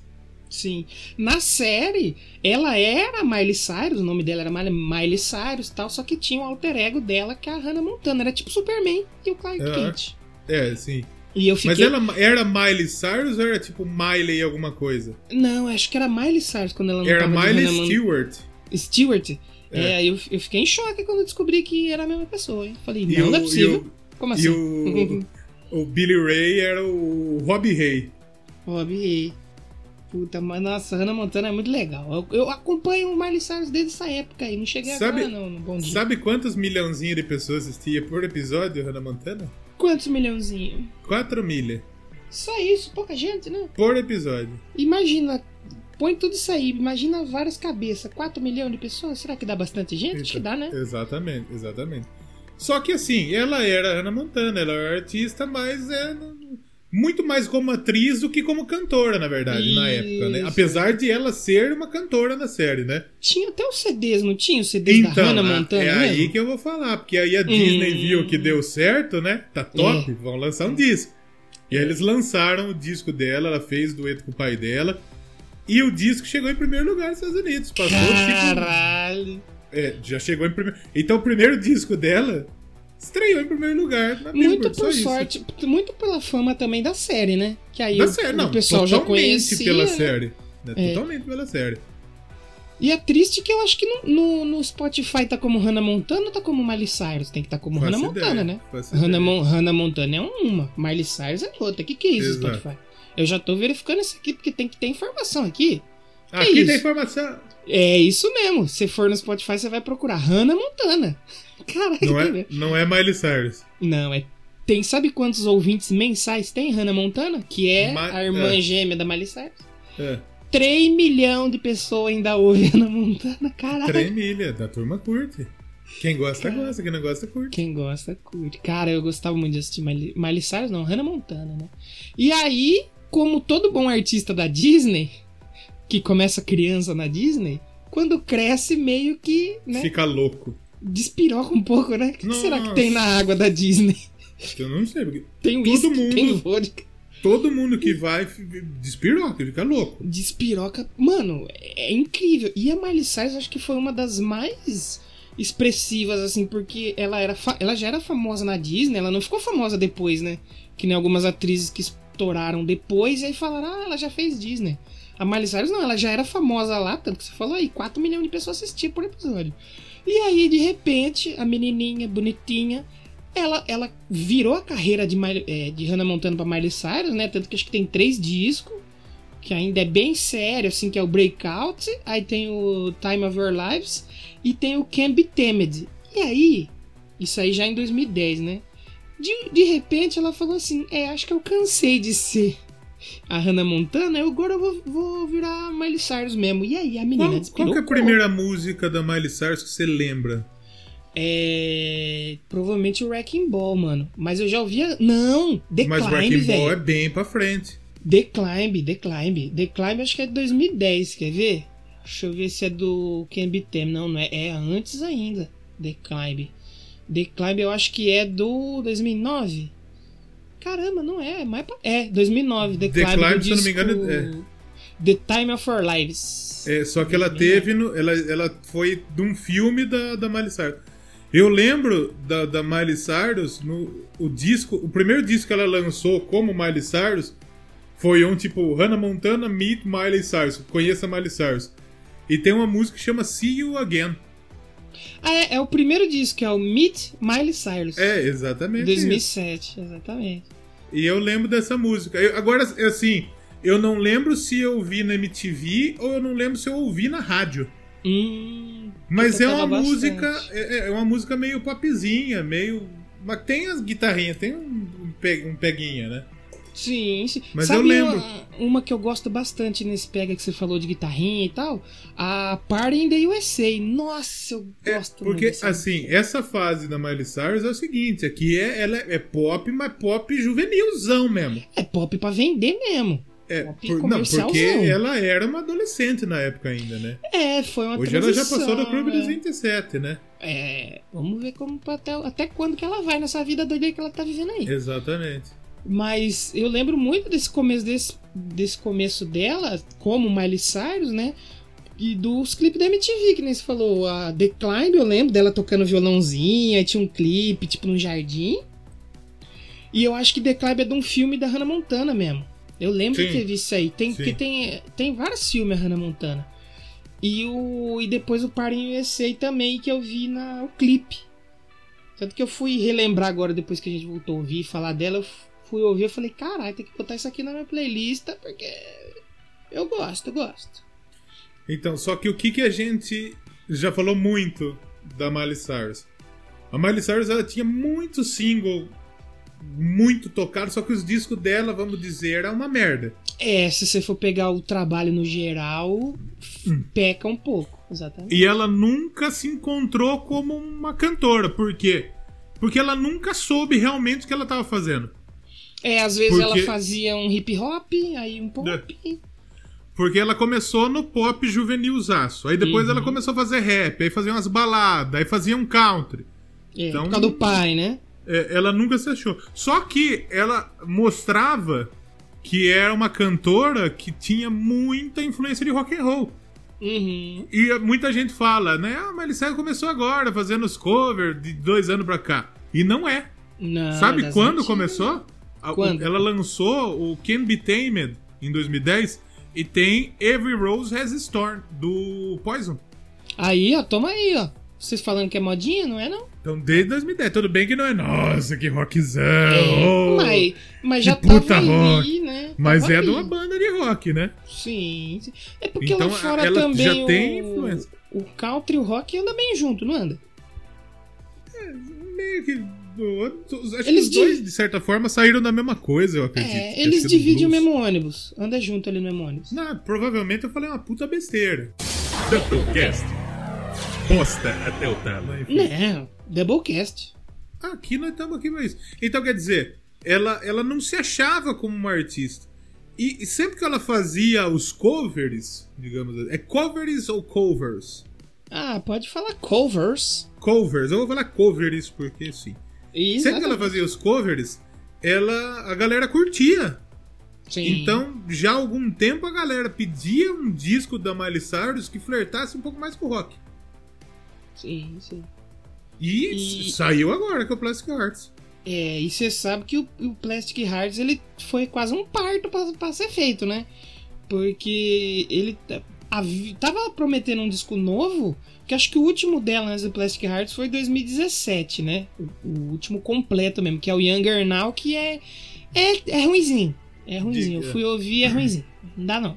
A: Sim. Na série, ela era Miley Cyrus, o nome dela era Miley, Cyrus e tal, só que tinha o alter ego dela, que é a Hannah Montana. Era tipo Superman e o Clark
B: Ah,
A: Kent.
B: É, sim.
A: E eu fiquei.
B: Mas ela era Miley Cyrus ou era tipo Miley alguma coisa?
A: Não, acho que era Miley Cyrus quando ela não
B: Era Miley
A: Hannah Mon-
B: Stewart.
A: Stewart.
B: É.
A: É, eu, eu fiquei em choque quando descobri que era a mesma pessoa, hein? Falei,
B: E
A: não,
B: o-
A: não é
B: e
A: possível.
B: o-
A: Como
B: E
A: assim?
B: o, o Billy Ray era o Robbie Ray.
A: Robbie. Puta, mas nossa, Hannah Montana é muito legal. Eu, eu acompanho o Miley Cyrus desde essa época aí. Não cheguei
B: Sabe-
A: agora, não, no bom dia.
B: Sabe quantos milhãozinhos de pessoas assistia por episódio, Hannah Montana?
A: Quantos milhãozinhos?
B: 4 milha.
A: Só isso, pouca gente, né?
B: Por episódio.
A: Imagina, põe tudo isso aí, imagina várias cabeças, 4 milhões de pessoas, será que dá bastante gente? Acho que dá, né?
B: Exatamente, exatamente. Só que assim, ela era Hannah Montana, ela era artista, mas é n- muito mais como atriz do que como cantora, na verdade, na época, né?
A: Isso.
B: Apesar de ela ser uma cantora na série, né?
A: Tinha até os CDs, não tinha os CDs da Hannah
B: a-
A: Montana
B: é
A: mesmo?
B: aí que eu vou falar, porque aí a Disney
A: Hum.
B: viu que deu certo, né? Tá top,
A: É.
B: vão lançar um disco. E aí eles lançaram o disco dela, ela fez dueto com o pai dela. E o disco chegou em primeiro lugar nos Estados Unidos. Passou tipo.
A: Caralho.
B: É, já chegou em primeiro. Então o primeiro disco dela estreou em primeiro lugar. Na
A: Muito
B: Billboard,
A: por
B: isso.
A: sorte, muito pela fama também da série, né? Que aí
B: Da
A: o,
B: série,
A: o
B: não.
A: pessoal já conhecia.
B: pela
A: né?
B: série. né,
A: É.
B: Totalmente pela série.
A: E é triste que eu acho que no, no, no Spotify tá como Hannah Montana ou tá como Miley Cyrus? Tem que tá como
B: Faço
A: Hannah
B: ideia,
A: Montana, né? Hannah. Mon Hannah Montana é uma, Miley Cyrus é outra. O que, que é isso,
B: Exato.
A: Spotify? Eu já tô verificando isso aqui porque tem que ter informação aqui.
B: Aqui
A: isso?
B: tem informação.
A: É isso mesmo. Se for no Spotify, você vai procurar Hannah Montana.
B: Não é, não é Miley Cyrus.
A: Não, é. Tem, sabe quantos ouvintes mensais tem Hannah Montana? Que é
B: Ma-
A: a irmã
B: é.
A: gêmea da Miley Cyrus.
B: É.
A: 3 milhões de pessoas ainda ouvem Hannah Montana, caralho.
B: Três milha, da turma curte. Quem gosta, gosta. Quem não gosta, curte.
A: Quem gosta, curte. Cara, eu gostava muito de assistir Miley, Miley Cyrus, não, Hannah Montana, né? E aí, como todo bom artista da Disney, que começa criança na Disney, quando cresce meio que, né,
B: Fica louco.
A: Despiroca um pouco, né? O que, que será que tem na água da Disney?
B: Eu não sei, porque
A: Tem
B: Todo
A: uísque,
B: mundo.
A: tem vodka.
B: todo mundo que vai despiroca, fica louco.
A: Despiroca. Mano, é incrível. E a Miley Cyrus acho que foi uma das mais expressivas, assim, porque ela, era ela já era famosa na Disney, ela não ficou famosa depois, né? Que nem algumas atrizes que estouraram depois e aí falaram, ah, ela já fez Disney. A Miley Cyrus não, ela já era famosa lá, tanto que você falou aí, 4 milhões de pessoas assistiam por episódio. E aí, de repente, a menininha bonitinha, ela, ela virou a carreira de, eh, de Hannah Montana pra Miley Cyrus, né? Tanto que acho que tem três discos que ainda é bem sério, assim, que é o Breakout, aí tem o Time of Your Lives e tem o Can Be. E aí, isso aí já em 2010, né? De, de repente ela falou assim: É, acho que eu cansei de ser a Hannah Montana, eu agora vou, vou virar Miley Cyrus mesmo. E aí a menina
B: Qual, qual é a primeira música da Miley Cyrus que você lembra?
A: É. Provavelmente o Wrecking Ball, mano. Mas eu já ouvia. Não! The
B: Mas
A: Climb,
B: Wrecking Ball é bem pra frente.
A: The Climb, The Climb. The Climb acho que é de 2010, quer ver? Deixa eu ver se é do Can Be Tem. Não, não é. É antes ainda. The Climb. The Climb eu acho que é do 2009. Caramba, não é. é pra... É, 2009. The,
B: The
A: Climb,
B: Climb, se eu não me engano,
A: The Time of Our Lives.
B: É, só que ela teve. No, ela, ela foi de um filme da, da Miley Cyrus. Eu lembro da, da Miley Cyrus, no, o disco. O primeiro disco que ela lançou como Miley Cyrus foi um tipo Hannah Montana Meet Miley Cyrus. Conheça Miley Cyrus. E tem uma música que chama See You Again.
A: Ah, é, é o primeiro disco, que é o Meet Miley Cyrus.
B: É, exatamente. isso.
A: 2007, exatamente.
B: E eu lembro dessa música. Eu- agora, assim, eu não lembro se eu ouvi na MTV ou eu não lembro se eu ouvi na rádio.
A: Hum,
B: Mas é uma
A: tocava
B: música.
A: bastante.
B: É, é uma música meio popzinha, meio. Mas tem as guitarrinhas, tem um, um peguinha, né?
A: Sim, sim.
B: Mas
A: Sabe
B: eu lembro.
A: Uma, uma que eu gosto bastante nesse pega que você falou de guitarrinha e tal? A Party in the USA. Nossa, eu
B: É,
A: gosto
B: porque,
A: muito
B: assim, essa fase da Miley Cyrus é o seguinte: aqui é, ela é pop, mas pop juvenilzão mesmo.
A: É pop pra vender mesmo.
B: É, por- não, porque ela era uma adolescente na época ainda, né?
A: É, foi uma
B: Hoje ela já passou do Clube
A: né?
B: dos 27, né?
A: É, vamos ver como até, até quando que ela vai nessa vida doida que ela tá vivendo aí.
B: Exatamente.
A: Mas eu lembro muito desse começo desse, desse começo dela, como Miley Cyrus, né? E dos clipes da MTV, que nem você falou. A The Climb, eu lembro dela tocando violãozinho, aí tinha um clipe, tipo, num jardim. E eu acho que The Climb é de um filme da Hannah Montana mesmo. Eu lembro
B: Sim.
A: de ter visto isso aí. Tem,
B: Sim.
A: porque tem, tem vários filmes a Hannah Montana. E, o, e depois o Party in USA também, que eu vi na, o clipe. Tanto que eu fui relembrar agora, depois que a gente voltou a ouvir falar dela, eu fui ouvir e falei, caralho, tem que botar isso aqui na minha playlist, porque eu gosto, eu gosto.
B: Então, só que o que, que a gente já falou muito da Miley Cyrus? A Miley Cyrus ela tinha muito single, muito tocado, só que os discos dela, vamos dizer, era uma merda.
A: É, se você for pegar o trabalho no geral, peca um pouco, exatamente.
B: E ela nunca se encontrou como uma cantora. Por quê? Porque ela nunca soube realmente o que ela estava fazendo.
A: É, às vezes
B: Porque-
A: ela fazia um hip hop, aí um pop.
B: Porque ela começou no pop juvenilzaço. Aí depois
A: Uhum.
B: ela começou a fazer rap, aí fazia umas baladas, aí fazia um country.
A: É,
B: Então-
A: por causa do pai, né?
B: É, ela nunca se achou. Só que ela mostrava que era uma cantora que tinha muita influência de rock and roll.
A: Uhum.
B: E muita gente fala, né? Ah, Miley Cyrus começou agora, fazendo os covers de dois anos pra cá. E não é.
A: Não,
B: Sabe quando
A: antigas.
B: começou? A-
A: Quando?
B: Ela lançou o Can Be Tamed em 2010 e tem Every Rose Has its Thorn do Poison.
A: Aí, ó, toma aí, ó. Vocês falando que é modinha, não é não?
B: Então, desde 2010. Tudo bem que não é, nossa, que rockzão.
A: É,
B: oh,
A: mas, mas já
B: puta
A: tava
B: rock.
A: aí, né?
B: Mas
A: Tava
B: é de
A: aí.
B: uma banda de rock, né?
A: Sim, sim. É porque
B: Então,
A: lá fora
B: ela
A: também
B: já
A: o,
B: tem influência.
A: o country e o rock anda bem junto, não anda?
B: Meio que. Acho
A: Eles
B: que os dois, de certa forma, saíram da mesma coisa, eu acredito.
A: É, eles dividem o mesmo ônibus. Anda junto ali no mesmo ônibus.
B: Não, provavelmente eu falei uma puta besteira. Doublecast. Posta até o talo.
A: Não, Doublecast.
B: Aqui nós estamos aqui pra isso. Então quer dizer, ela, ela não se achava como uma artista. E, e sempre que ela fazia os covers, digamos assim, é covers ou covers?
A: Ah, pode falar covers.
B: Covers, eu vou falar covers porque sim.
A: Isso.
B: Sempre que ela fazia os covers, ela, a galera curtia.
A: Sim.
B: Então, já há algum tempo a galera pedia um disco da Miley Cyrus que flertasse um pouco mais com o rock.
A: Sim, sim.
B: E,
A: E-
B: saiu agora com o Plastic Hearts.
A: É, e você sabe que o, o Plastic Hearts ele foi quase um parto pra ser feito, né? Porque ele havi- tava prometendo um disco novo, que acho que o último dela antes do Plastic Hearts foi 2017, né? O, o último completo mesmo, que é o Younger Now, que é, é, é ruimzinho. É ruimzinho. Eu fui ouvir, é ruimzinho. Não dá não.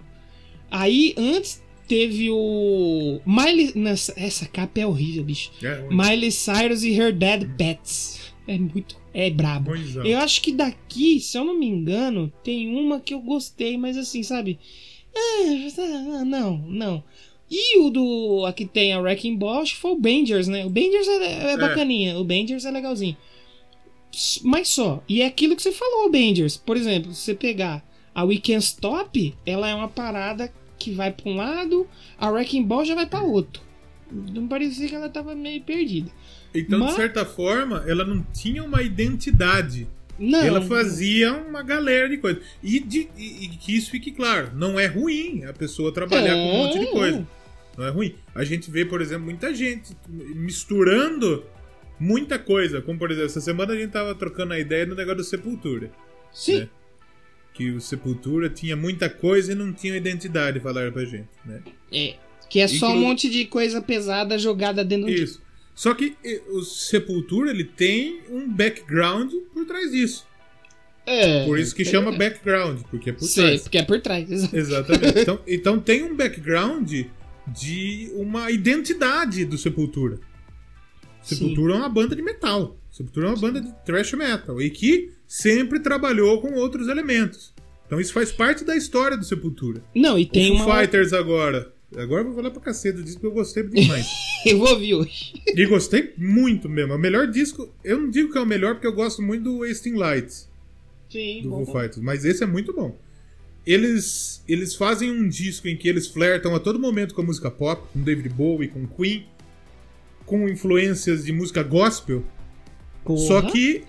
A: Aí, antes teve o... Miley... Nossa, essa capa é horrível, bicho.
B: É,
A: Miley Cyrus e Her Dead Pets. É muito. É brabo.
B: ruimzão.
A: Eu acho que daqui, se eu não me engano, tem uma que eu gostei, mas assim, sabe? Ah, não, não. E o do. Aqui tem a Wrecking que foi o Bangers, né? O Bangers é, é bacaninha, o Bangers é legalzinho. Mas só. E é aquilo que você falou, o Bangers. Por exemplo, se você pegar a Weekend Stop, ela é uma parada que vai pra um lado, a Wrecking Ball já vai pra outro. Não parecia que ela tava meio perdida.
B: Então,
A: Mas-
B: de certa forma, ela não tinha uma identidade.
A: Não.
B: Ela fazia uma galera de coisas. E, de- e- e que isso fique claro, não é ruim a pessoa trabalhar com um monte de
A: É.
B: coisa. Não é ruim. A gente vê, por exemplo, muita gente misturando muita coisa. Como, por exemplo, essa semana a gente tava trocando a ideia no negócio do Sepultura.
A: Sim.
B: né? Que o Sepultura tinha muita coisa e não tinha identidade, falaram pra gente, né?
A: É. Que é só um monte de coisa pesada jogada dentro do
B: Isso. Só que eh, o Sepultura, ele tem um background por trás disso.
A: É.
B: Por isso que chama background, porque é por
A: Sei,
B: trás.
A: porque é por trás.
B: Exatamente. Então, então tem um background de uma identidade do Sepultura. Sepultura é uma banda de metal. Sepultura é uma banda de thrash metal. E que sempre trabalhou com outros elementos. Então isso faz parte da história do Sepultura.
A: Não, e tem
B: o
A: uma.
B: Fighters agora. Agora eu vou falar pra caceta disso porque eu gostei demais.
A: Eu vou ouvir hoje.
B: e gostei muito mesmo. É O melhor disco. Eu não digo que é o melhor porque eu gosto muito do Wasting Lights
A: Sim,
B: do
A: bom,
B: Foo Fighters, mas esse é muito bom. Eles, eles fazem um disco em que eles flertam a todo momento com a música pop, com David Bowie, com Queen, com influências de música gospel,
A: Porra.
B: só que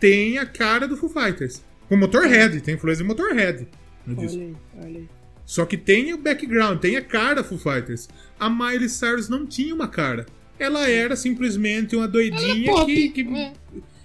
B: tem a cara do Foo Fighters. Com Motorhead, tem influência de Motorhead no disco.
A: Olha aí, olha aí.
B: Só que tem o background, tem a cara Foo Fighters. A Miley Cyrus não tinha uma cara. Ela era simplesmente uma doidinha
A: Ela é
B: que, que
A: é.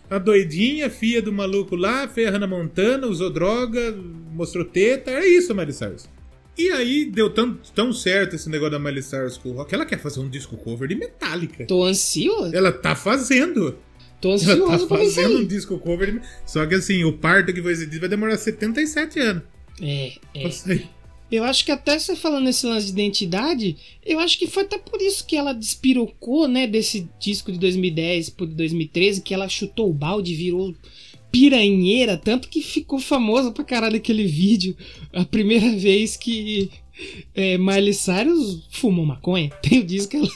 B: a doidinha, filha do maluco lá, fez a Hannah Montana, usou droga, mostrou teta, era isso a Miley Cyrus. E aí deu tão, tão certo esse negócio da Miley Cyrus com o rock, ela quer fazer um disco cover de Metallica.
A: Tô ansioso.
B: Ela tá fazendo.
A: Tô
B: Ela tá
A: ansioso pra isso
B: fazendo um disco cover de... Só que assim, o parto que vai ser vai demorar 77 anos
A: É,
B: pra
A: é.
B: sair.
A: Eu acho que até você falando nesse lance de identidade, eu acho que foi até por isso que ela despirocou, né, desse disco de 2010 pro de 2013, que ela chutou o balde, virou piranheira, tanto que ficou famosa pra caralho aquele vídeo, a primeira vez que é, Miley Cyrus fumou maconha. Tem o disco que ela...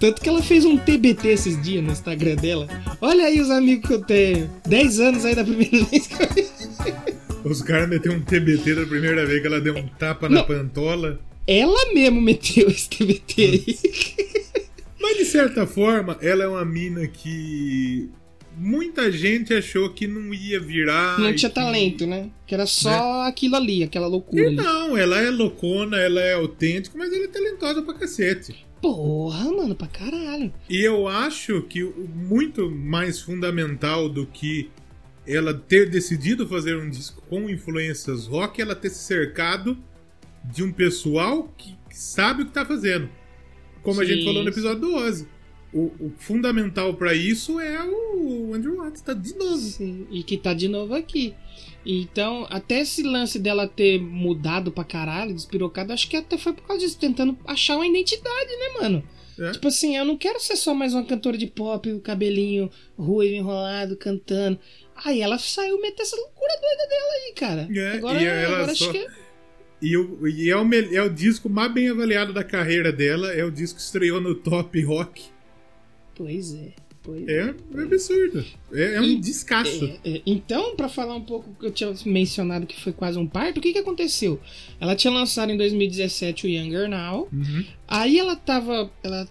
A: Tanto que ela fez um TBT esses dias no Instagram dela. Olha aí os amigos que eu tenho. 10 anos aí da primeira vez que eu.
B: Os caras meteram um TBT da primeira vez que ela deu um tapa na
A: Não.
B: pantola.
A: Ela mesmo meteu esse TBT aí.
B: Mas de certa forma, ela é uma mina que muita gente achou que não ia virar.
A: Não tinha
B: que-
A: talento, né? Que era só aquilo ali, aquela loucura
B: E
A: ali.
B: não, ela é loucona, ela é autêntica, mas ela é talentosa pra cacete.
A: Porra, mano, pra caralho.
B: E eu acho que o muito mais fundamental do que ela ter decidido fazer um disco com influências rock, ela ter se cercado de um pessoal que sabe o que tá fazendo. Como a
A: Sim.
B: gente falou no episódio do Ozzy. O, o fundamental pra isso é o Andrew Watts, tá de novo.
A: Sim, e que tá de novo aqui. Então, até esse lance dela ter mudado pra caralho, despirocado, acho que até foi por causa disso, tentando achar uma identidade, né, mano?
B: É.
A: Tipo assim, eu não quero ser só mais uma cantora de pop, o cabelinho ruivo enrolado, cantando. Aí ela saiu meter essa loucura doida dela aí, cara.
B: É,
A: agora
B: e ela
A: agora
B: só-
A: acho que.
B: E, o, e é, o, é o disco mais bem avaliado da carreira dela, é o disco que estreou no Top Rock.
A: Pois é. Pois
B: É, é absurdo. É, é um
A: E-
B: descasso.
A: É, é, então, pra falar um pouco que eu tinha mencionado que foi quase um parto, o que que aconteceu? Ela tinha lançado em 2017 o Younger Now.
B: Uhum.
A: Aí ela tava. Ela,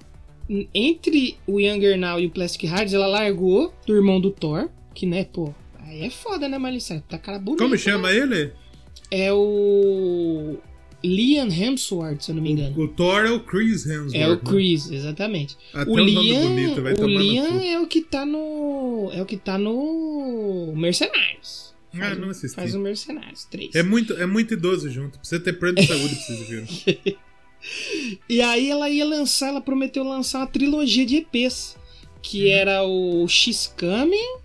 A: entre o Younger Now e o Plastic Hearts, ela largou do irmão do Thor. Que, né, pô. Aí é foda, né, Malissa? Tá cara bonito.
B: Como
A: né?
B: chama ele?
A: É o. Liam Hemsworth, se eu não me engano.
B: O Thor é o Chris Hemsworth.
A: É o
B: né?
A: Chris, exatamente.
B: Até
A: o
B: o
A: Liam,
B: bonito, vai
A: o Liam é o que tá no. É o que tá no. Mercenários.
B: Ah,
A: Faz,
B: não
A: o-
B: assisti.
A: faz o Mercenários 3.
B: É muito, é muito idoso junto. Precisa ter plano de saúde pra vocês verem.
A: E aí ela ia lançar, ela prometeu lançar uma trilogia de EPs. Que
B: Uhum.
A: era o X Coming,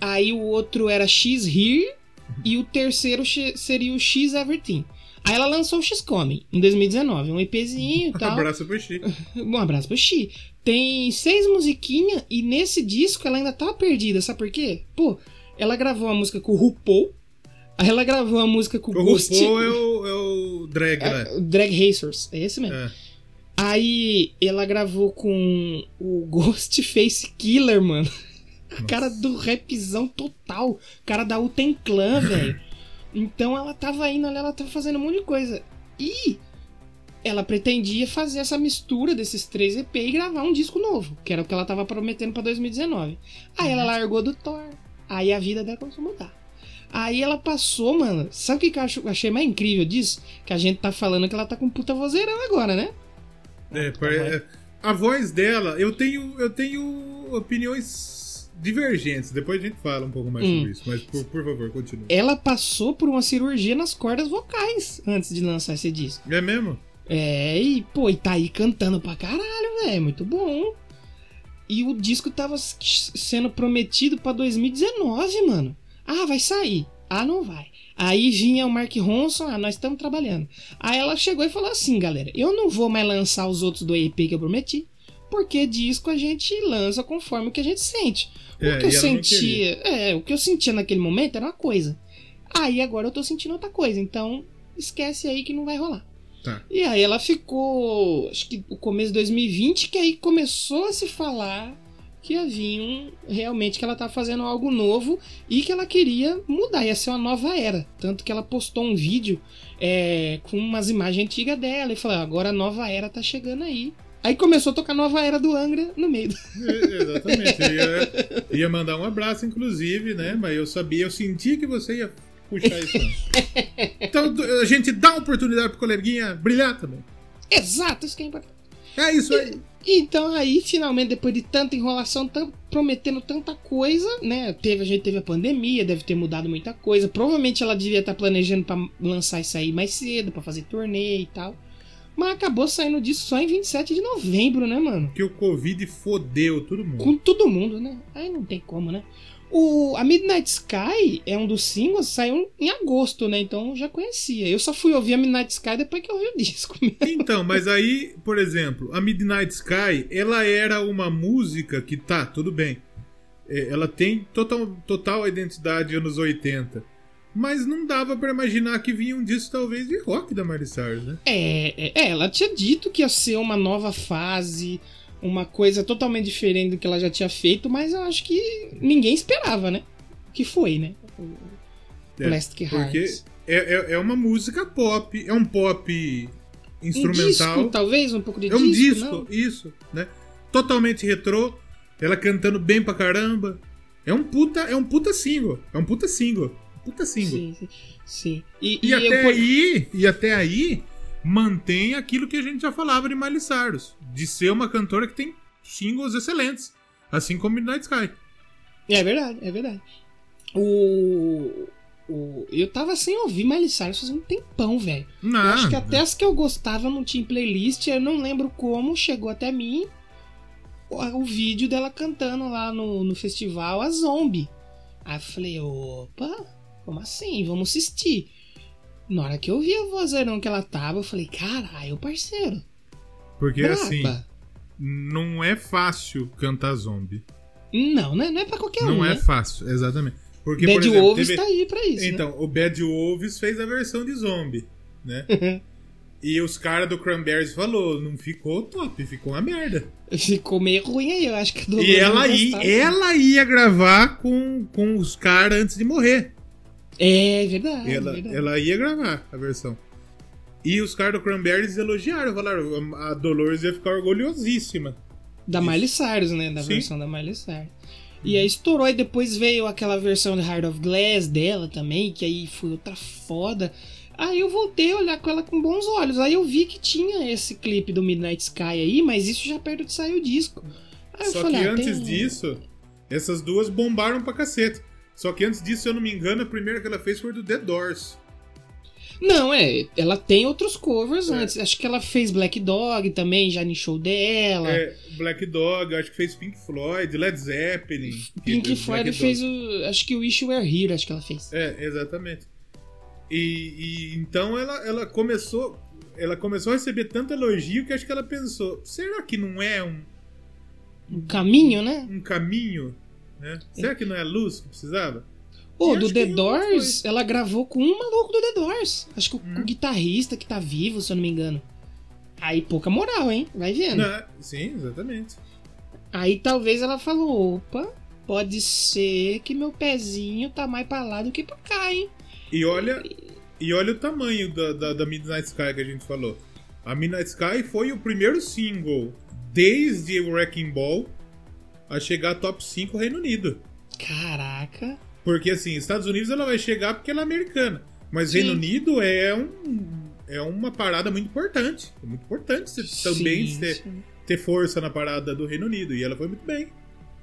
A: aí o outro era X Here, e o terceiro seria o X Everything. Aí ela lançou o X Coming em 2019, um EPzinho e tal.
B: Abraço pro Chico.
A: Um abraço pro Xi. Tem seis musiquinhas e nesse disco ela ainda tá perdida, sabe por quê? Pô, ela gravou uma música com o RuPaul, aí ela gravou uma música com o
B: O
A: Ghost...
B: RuPaul é o, é o drag.
A: É, o Drag Racers, é esse mesmo.
B: É.
A: Aí ela gravou com o Ghostface Killer, mano. Cara do rapzão total. Cara da Uten Clan, velho. Então ela tava indo ali, ela tava fazendo um monte de coisa. E ela pretendia fazer essa mistura desses três EP e gravar um disco novo, que era o que ela tava prometendo pra 2019. Aí ela largou do Thor. Aí a vida dela começou a mudar. Aí ela passou, mano. Sabe o que que eu achei mais incrível disso? Que a gente tá falando que ela tá com puta vozeirão agora, né?
B: É, é, a voz dela, eu tenho, eu tenho opiniões divergentes. Depois a gente fala um pouco mais
A: Hum.
B: sobre isso. Mas por, por favor, continue.
A: Ela passou por uma cirurgia nas cordas vocais antes de lançar esse disco.
B: É mesmo?
A: É, e pô, e tá aí cantando pra caralho, velho. Muito bom. E o disco tava sendo prometido pra 2019, mano. Ah, vai sair. Ah, não vai. Aí vinha o Mark Ronson, ah, nós estamos trabalhando. Aí ela chegou e falou assim, galera, eu não vou mais lançar os outros do EP que eu prometi, porque disco a gente lança conforme o que a gente sente. O
B: É,
A: que eu sentia, é, o que eu sentia naquele momento era uma coisa. Aí agora eu tô sentindo outra coisa, então esquece aí que não vai rolar.
B: Tá.
A: E aí ela ficou, acho que o começo de 2020, que aí começou a se falar que havia um, realmente que ela tava fazendo algo novo e que ela queria mudar, ia ser uma nova era. Tanto que ela postou um vídeo é, com umas imagens antigas dela e falou: agora a nova era tá chegando aí. Aí começou a tocar Nova Era do Angra no meio. do-
B: É, exatamente. Eu ia, ia mandar um abraço, inclusive, né? Mas eu sabia, eu sentia que você ia puxar isso. Então a gente dá oportunidade pro coleguinha brilhar também.
A: Exato, isso que é importante.
B: É isso aí.
A: Então aí, finalmente, depois de tanta enrolação, tam- prometendo tanta coisa, né? Teve, a gente teve a pandemia, deve ter mudado muita coisa. Provavelmente ela devia estar planejando pra lançar isso aí mais cedo, pra fazer turnê e tal. Mas acabou saindo disso só em 27 de novembro, né, mano?
B: Que o Covid fodeu todo mundo.
A: Com todo mundo, né? Aí não tem como, né? O, a Midnight Sky é um dos singles, saiu em agosto, né? Então eu já conhecia. Eu só fui ouvir a Midnight Sky depois que eu ouvi o disco.
B: Então, mas aí, por exemplo, a Midnight Sky, ela era uma música que tá, tudo bem. É, ela tem total, total identidade anos 80. Mas não dava pra imaginar que vinha um disco talvez de rock da Miley Cyrus, né?
A: É, é, é, ela tinha dito que ia ser uma nova fase, uma coisa totalmente diferente do que ela já tinha feito, mas eu acho que ninguém esperava, né? Que foi, né? O
B: É,
A: Plastic Hearts.
B: é, é, é uma música pop, é um pop
A: Um
B: instrumental.
A: disco, talvez, um pouco de
B: é um
A: disco,
B: disco, isso, né? Totalmente retrô, ela cantando bem pra caramba. É um puta, é um puta single. É um puta single. Puta single.
A: Sim, sim. sim. E,
B: E,
A: e
B: até
A: eu-
B: aí, e até aí, mantém aquilo que a gente já falava de Miley Cyrus. De ser uma cantora que tem singles excelentes. Assim como Midnight Sky.
A: É verdade, é verdade. O. o eu tava sem ouvir Miley Cyrus faz um tempão, velho. Eu acho que até as que eu gostava não tinha playlist, eu não lembro como chegou até mim o, o vídeo dela cantando lá no, no festival a Zombie. Aí eu falei, opa, como assim? Vamos assistir. Na hora que eu vi a vozeirão que ela tava, eu falei, caralho, parceiro.
B: Porque
A: braba.
B: assim, não é fácil cantar zombie.
A: Não, né? Não é pra qualquer
B: não
A: um,
B: é
A: né?
B: fácil, exatamente. Porque,
A: Bad
B: por exemplo,
A: Wolves
B: teve-
A: tá aí pra isso,
B: Então, o Bad Wolves fez a versão de zombie, né?
A: né?
B: e os caras do Cranberries falou, não ficou top, ficou uma merda.
A: Ficou meio ruim aí, eu acho que Dolores
B: E ela,
A: não
B: ia, ela ia gravar com, com os caras antes de morrer.
A: É verdade,
B: ela,
A: verdade.
B: ela ia gravar a versão. E os caras do Cranberries elogiaram, falaram, a Dolores ia ficar orgulhosíssima.
A: Da
B: Isso.
A: Miley Cyrus, né? Da
B: Sim.
A: versão da Miley Cyrus. E aí estourou, e depois veio aquela versão de Heart of Glass dela também, que aí foi outra foda. Aí eu voltei a olhar com ela com bons olhos. Aí eu vi que tinha esse clipe do Midnight Sky aí, mas isso já perto de sair o disco. Aí
B: Só
A: falei,
B: que
A: ah,
B: antes
A: tem-
B: disso, essas duas bombaram pra cacete. Só que antes disso, se eu não me engano, a primeira que ela fez foi do The Doors.
A: Não, é, ela tem outros covers
B: É.
A: antes. Acho que ela fez Black Dog também, já no show dela.
B: É, Black Dog, acho que fez Pink Floyd, Led Zeppelin.
A: Pink Floyd
B: Black
A: fez
B: Dog.
A: o. Acho que o Wish You Were Here, acho que ela fez.
B: É, exatamente. E, e então ela, ela começou. Ela começou a receber tanto elogio que acho que ela pensou: será que não é um,
A: Um caminho, né?
B: um caminho? Né? Será que não é a luz que precisava?
A: Pô,
B: E
A: do The
B: que
A: Doors, ela gravou com um maluco do The Doors. Acho que o,
B: Hum.
A: o guitarrista que tá vivo, se eu não me engano. Aí pouca moral, hein? Vai vendo.
B: Não, sim, exatamente.
A: Aí talvez ela falou: opa, pode ser que meu pezinho tá mais pra lá do que pra cá, hein?
B: E olha, e olha o tamanho da, da, da Midnight Sky que a gente falou. A Midnight Sky foi o primeiro single desde o Wrecking Ball a chegar top 5 Reino Unido.
A: Caraca.
B: Porque assim, Estados Unidos ela vai chegar porque ela é americana. Mas
A: Sim.
B: Reino Unido é, um, é uma parada muito importante. É muito importante você também
A: Sim,
B: ter,
A: sim.
B: ter força na parada do Reino Unido. E ela foi muito bem.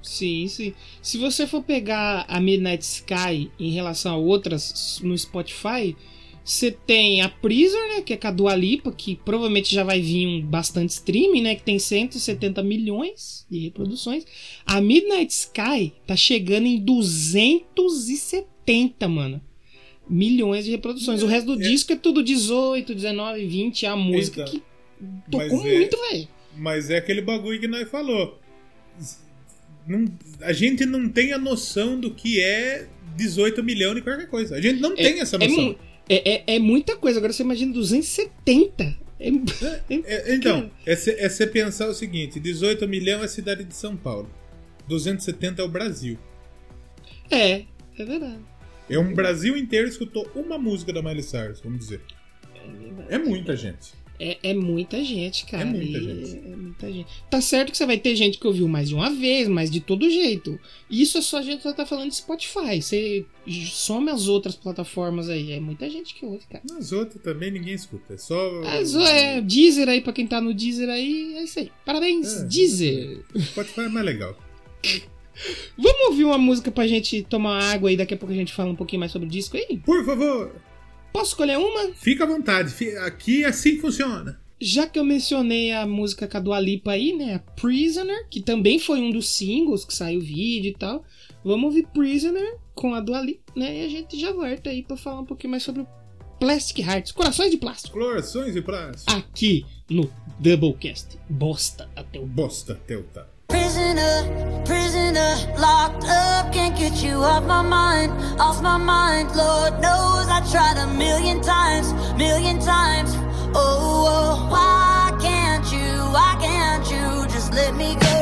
A: Sim, sim. Se você for pegar a Midnight Sky em relação a outras no Spotify, você tem a Prisoner, né, que é com a Dua Lipa, que provavelmente já vai vir um bastante streaming, né, que tem 170 milhões de reproduções. A Midnight Sky tá chegando em 270, mano. Milhões de reproduções. O resto do
B: É.
A: disco é tudo 18, 19, 20. É a música
B: Então,
A: que tocou
B: é-
A: muito, velho.
B: Mas é aquele bagulho que nós falou. Não- a gente não tem a noção do que é 18 milhões de qualquer coisa. A gente não tem essa
A: É,
B: noção.
A: É, é, é muita coisa. Agora você imagina 270. É,
B: É, então, é você pensar o seguinte: 18 milhões é a cidade de São Paulo. 270 é o Brasil.
A: é, é verdade.
B: É um Brasil inteiro escutou uma música da Miley Cyrus, vamos dizer. É muita gente.
A: É, é muita gente, cara.
B: É muita gente.
A: É muita gente. Tá certo que você vai ter gente que ouviu mais de uma vez, mas de todo jeito. Isso é só a gente só tá falando de Spotify. Você some as outras plataformas aí. É muita gente que ouve, cara.
B: Nas outras também ninguém escuta. É só.
A: Mas, é, Deezer aí, pra quem tá no Deezer aí, é isso aí. Parabéns,
B: É.
A: Deezer.
B: Spotify é mais legal.
A: Vamos ouvir uma música pra gente tomar água e daqui a pouco a gente fala um pouquinho mais sobre o disco aí?
B: Por favor,
A: Posso escolher uma?
B: fica à vontade. Aqui assim funciona.
A: Já que eu mencionei a música com a Dua Lipa aí, né? A Prisoner, que também foi um dos singles que saiu o vídeo e tal. Vamos ouvir Prisoner com a Dua Lipa, né? E a gente já volta aí pra falar um pouquinho mais sobre o Plastic Hearts, Corações de Plástico.
B: Colorações e plástico.
A: Aqui no Doublecast. Bosta até o...
B: Bosta, Teuta.
D: Prisoner, prisoner, locked up, get you off my mind, off my mind. Lord knows I tried a million times, million times. Oh, oh, why can't you, why can't you just let me go?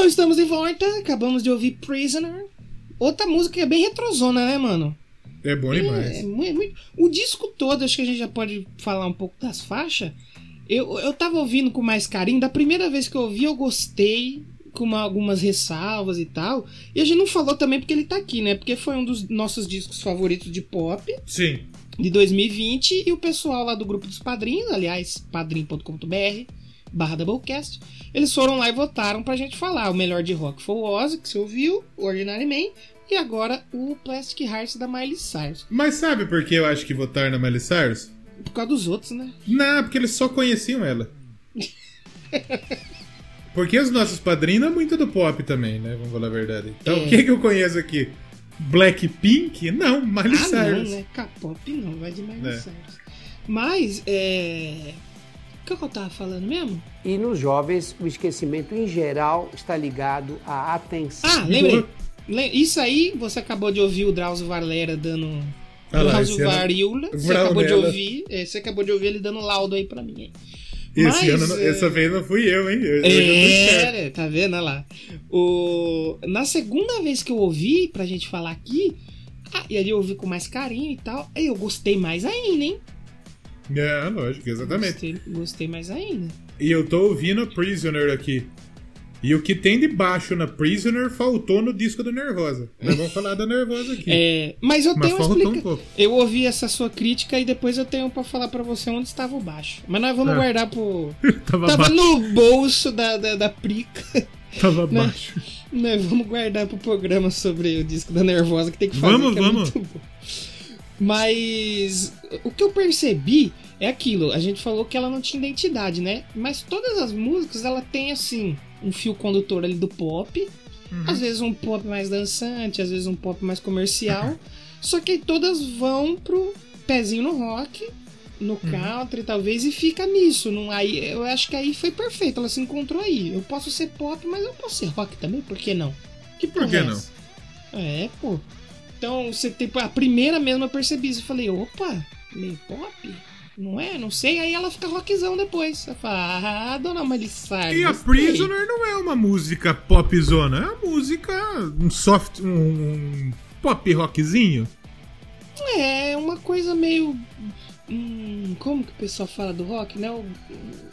A: Então estamos de volta, acabamos de ouvir Prisoner. Outra música que é bem retrozona, né, mano?
B: É bom
A: É,
B: demais.
A: muito, muito- O disco todo, acho que a gente já pode falar um pouco das faixas. Eu, eu tava ouvindo com mais carinho. Da primeira vez que eu ouvi, eu gostei, com uma- algumas ressalvas e tal. E a gente não falou também porque ele tá aqui, né? Porque foi um dos nossos discos favoritos de pop
B: Sim.
A: de 2020. E o pessoal lá do grupo dos padrinhos, aliás, padrim.com.br barra Doublecast, eles foram lá e votaram pra gente falar. O melhor de rock foi o Ozzy, que você ouviu, o Ordinary Man, e agora o Plastic Hearts da Miley Cyrus.
B: Mas sabe por que eu acho que votaram na Miley Cyrus?
A: Por causa dos outros, né?
B: Não, porque eles só conheciam ela. Porque os nossos padrinhos não é muito do pop também, né? Vamos falar a verdade. Então,
A: É.
B: o que, que eu conheço aqui? Blackpink? Não, Miley
A: Ah,
B: Cyrus.
A: não, né? K-pop não, vai de Miley
B: É.
A: Cyrus. Mas, é... O que que eu tava falando mesmo?
E: E nos jovens, o esquecimento em geral está ligado à atenção.
A: Ah, lembrei. Lem- Isso aí, você acabou de ouvir o Drauzio Varlera dando...
B: Ah lá,
A: Drauzio Variola. Você acabou de ouvir. é, você acabou de ouvir ele dando laudo aí pra mim. hein?
B: Esse
A: Mas,
B: ano,
A: é,
B: essa vez não fui eu, hein? Eu, eu.
A: É, tá vendo Olha lá? O... Na segunda vez que eu ouvi, pra gente falar aqui, ah, e ali eu ouvi com mais carinho e tal, aí eu gostei mais ainda, hein?
B: É, lógico, exatamente.
A: Gostei, gostei mais ainda.
B: E eu tô ouvindo Prisoner aqui. E o que tem de baixo na Prisoner faltou no disco do Nervosa. Nós vamos falar da Nervosa aqui.
A: É, mas eu
B: Mas
A: tenho uma
B: faltou um
A: explica...
B: pouco.
A: Eu ouvi essa sua crítica e depois eu tenho pra falar pra você onde estava o baixo. Mas nós vamos
B: É.
A: guardar pro.
B: Tava,
A: Tava no bolso da, da, da prica.
B: Tava
A: né?
B: baixo.
A: Nós vamos guardar pro programa sobre o disco da Nervosa que tem que fazer.
B: Vamos,
A: que é
B: vamos.
A: Mas o que eu percebi é aquilo. A gente falou que ela não tinha identidade, né? Mas todas as músicas ela tem assim um fio condutor ali do pop.
B: Uhum.
A: Às vezes um pop mais dançante, às vezes um pop mais comercial. Só que aí todas vão pro pezinho no rock, no
B: Uhum.
A: country talvez, e fica nisso. Não, aí, eu acho que aí foi perfeito, ela se encontrou aí. Eu posso ser pop, mas eu posso ser rock também, por que não? Que
B: Por que
A: é
B: não?
A: É, pô. Então, você tem, a primeira mesmo eu percebi isso. Eu falei, opa, meio pop? Não é? Não sei. Aí ela fica rockzão depois. Eu falo, ah, dona Cyrus.
B: E a. Prisoner não é uma música popzona, é uma música, um soft, um, pop rockzinho.
A: É, uma coisa meio. hum, como que o pessoal fala do rock, né? O-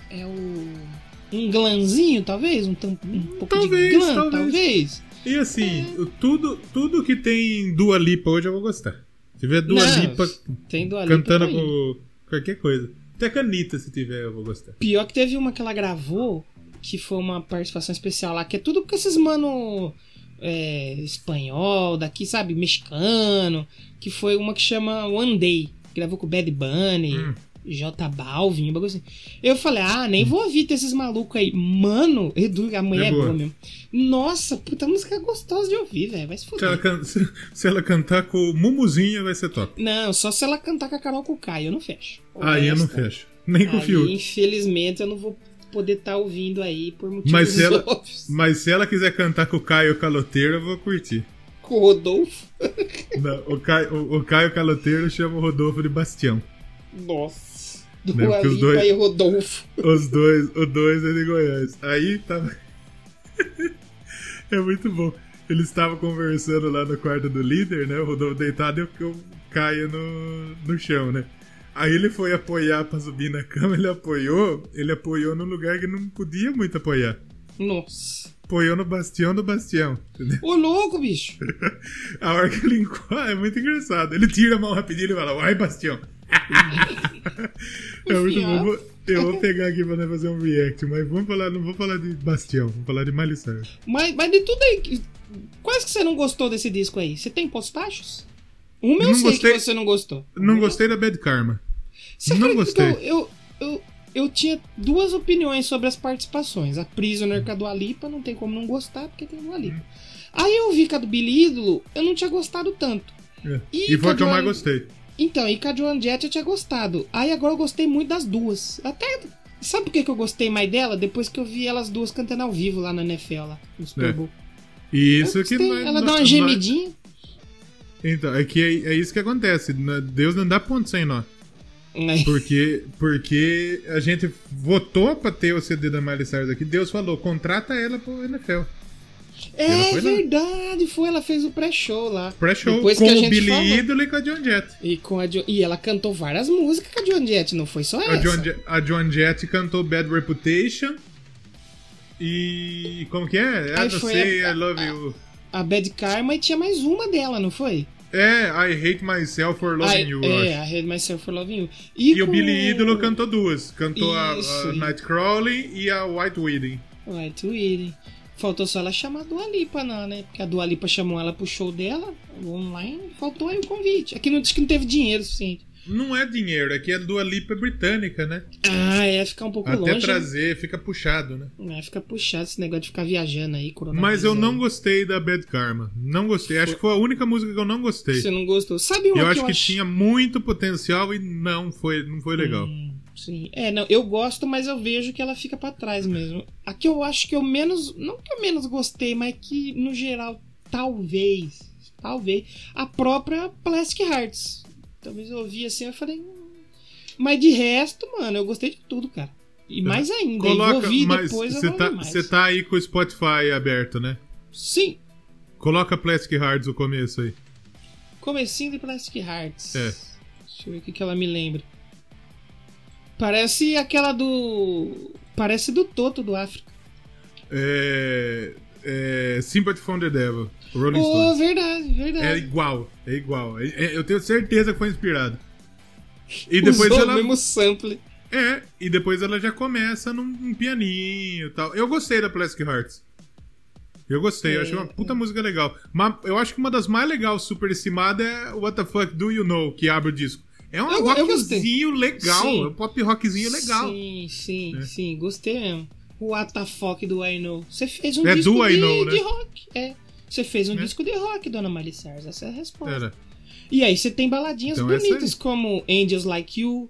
A: é o. Um glanzinho, talvez? Um, um pouco
B: Talvez,
A: de glam,
B: talvez.
A: talvez.
B: E assim, tudo, tudo que tem Dua Lipa hoje eu vou gostar. Se tiver Dua
A: Não,
B: Lipa
A: Tem do Lipa
B: cantando com qualquer coisa. Até canita se tiver eu vou gostar.
A: Pior que teve uma que ela gravou, que foi uma participação especial lá, que é tudo com esses mano é, espanhol, daqui, sabe, mexicano, que foi uma que chama One Day, gravou com o Bad Bunny,
B: Hum.
A: J Balvin, um bagulho assim. Eu falei, ah, nem vou ouvir esses malucos aí. Mano, Edu, a mulher
B: É
A: é
B: boa.
A: mesmo. Nossa, puta música gostosa de ouvir, velho. Vai se
B: Se ela,
A: fuder.
B: can- se- ela cantar com o Mumuzinha vai ser top.
A: Não, só se ela cantar com a Carol Kukai, eu não fecho.
B: Aí eu não fecho. Nem com o Fiuk.
A: infelizmente, eu não vou poder estar ouvindo aí por motivos
B: Mas se ela-
A: óbvios.
B: Mas se ela quiser cantar com o Caio Caloteiro, eu vou curtir.
A: Com o Rodolfo.
B: Não, o, Caio, o, o Caio Caloteiro chama o Rodolfo de Bastião.
A: Nossa. Do
B: Né, porque os dois-
A: e Rodolfo.
B: Os dois, os dois é de Goiás. Aí tava. é muito bom. Eles estavam conversando lá no quarto do líder, né? O Rodolfo deitado e eu- eu caio no, no chão, né? Aí ele foi apoiar pra subir na cama, ele apoiou, ele apoiou no lugar que não podia muito apoiar.
A: Nossa.
B: Apoiou no bastião do bastião, entendeu?
A: Ô, louco, bicho.
B: A hora que ele encosta, é muito engraçado. Ele tira a mão rapidinho e fala, vai, bastião. É muito bom. Vou- Eu vou pegar aqui pra fazer um react, mas vamos falar, não vou falar de Bastião, vamos falar de Miley Cyrus.
A: Mas, mas de tudo aí, que- quais que você não gostou desse disco aí? Você tem postachos? Uma eu
B: Não
A: sei
B: gostei.
A: que você não gostou.
B: Não gostei da Bad Karma.
A: Você
B: não
A: que
B: gostei.
A: Eu, eu, eu, tinha duas opiniões sobre as participações. A Prisoner com a do Alipa, não tem como não gostar, porque tem a do Alipa. Aí eu vi com a do Billy Ídolo, eu não tinha gostado tanto.
B: É.
A: E
B: E, foi a que eu mais gostei.
A: Então, e Joan Jett eu tinha gostado. Aí agora eu gostei muito das duas. Até. Sabe por que, que eu gostei mais dela? Depois que eu vi elas duas cantando ao vivo lá na NFL, lá, no Super
B: É.
A: Bowl.
B: E isso que nós-
A: Ela dá uma
B: nós-
A: gemidinha.
B: Então, é que é, é isso que acontece. Deus não dá ponto sem nó. Porque, porque a gente votou pra ter o CD da Miley Cyrus aqui. Deus falou, contrata ela pro NFL.
A: É
B: foi lá.
A: verdade, foi. Ela fez o pré-show lá.
B: Pré-show com
A: a
B: o Billy. Idol e com a John Jett.
A: E, com a Jo- e ela cantou várias músicas com a Joan Jett, não foi só
B: A
A: essa.
B: John, Je- a John Jett cantou Bad Reputation. E. Como que é? I don't say
A: a-
B: I love you.
A: A Bad Karma e tinha mais uma dela, não foi?
B: É, I hate myself for loving
A: I-
B: you,
A: é,
B: acho.
A: I Hate Myself for Loving You.
B: E o
A: com-
B: Billy Idol cantou duas. Cantou a,
A: Isso,
B: a
A: e-
B: Nightcrawling e a White Wedding.
A: Vai, Tweety. Faltou só ela chamar a Dua Lipa, não, né? Porque a Dua Lipa chamou ela pro show dela, online, faltou aí o convite. Aqui não diz que não teve dinheiro suficiente.
B: Não é dinheiro, é que a Dua Lipa é britânica, né?
A: Ah, é, ficar um pouco
B: Até
A: longe.
B: trazer, fica puxado, né?
A: É, fica puxado esse negócio de ficar viajando aí.
B: Mas eu não
A: aí.
B: gostei da Bad Karma. Não gostei. Acho que foi a única música que eu não gostei.
A: Você não gostou? Sabe uma
B: Eu
A: que
B: acho
A: eu
B: que
A: ach-
B: tinha muito potencial e não foi, não foi legal.
A: Hum, sim. É, não, eu gosto, mas eu vejo que ela fica pra trás mesmo. A que eu acho que eu menos. Não que eu menos gostei, mas que no geral, talvez. Talvez. A própria Plastic Hearts. Talvez eu ouvi assim eu falei. "Hum." Mas de resto, mano, eu gostei de tudo, cara. E mais ainda. eu
B: Coloca,
A: ouvir
B: mas
A: depois eu
B: você tá, você tá aí com o Spotify aberto, né?
A: Sim.
B: Coloca Plastic Hearts o começo aí.
A: Comecinho de Plastic Hearts.
B: É.
A: Deixa eu ver o que, que ela me lembra. Parece aquela do. Parece do Toto do África.
B: É, é, Sympathy from the Devil, Rolling
A: Oh,
B: Stones.
A: verdade,
B: É
A: verdade.
B: igual, é igual. É- é- eu tenho certeza que foi inspirado. E depois
A: Usou
B: ela.
A: mesmo sample.
B: É, e depois ela já começa num, num pianinho e tal. Eu gostei da Plastic Hearts. Eu gostei, eu
A: É,
B: achei uma puta música legal. Mas eu acho que uma das mais legais, super estimada, é What the Fuck Do You Know, que abre o disco. É um
A: Eu- eu
B: rockzinho legal,
A: Sim.
B: é um pop rockzinho legal.
A: Sim, sim,
B: É.
A: sim. Gostei mesmo. O What the fuck do I Know. Você fez um
B: É
A: disco
B: do I
A: de,
B: Know, né?
A: de rock. É. Você fez um
B: É.
A: disco de rock, dona Miley Cyrus. Essa é a resposta.
B: Era.
A: E aí você tem baladinhas
B: Então,
A: bonitas como Angels Like You.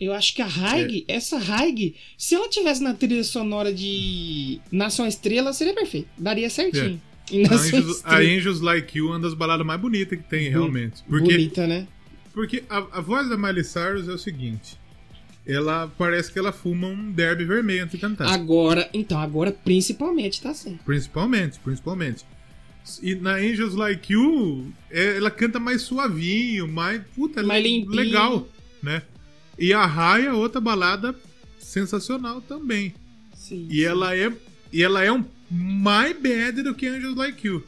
A: Eu acho que a Haig,
B: É.
A: essa Haig, se ela tivesse na trilha sonora de Nação Estrela, seria perfeito. Daria certinho. E
B: A Angels, a. Angels Like You é uma das baladas mais bonitas que tem, realmente. Porque,
A: Bonita, né?
B: Porque a, a voz da Miley Cyrus é o seguinte: ela parece que ela fuma um derby vermelho antes de cantar.
A: Agora, então, agora principalmente tá assim.
B: Principalmente, principalmente. E na Angels Like You, é- ela canta mais suavinho, mais. Puta,
A: Mais limpinho.
B: legal, né? E a Raya, outra balada sensacional também.
A: Sim.
B: E ela é. E ela é um mais bad do que Angels Like You.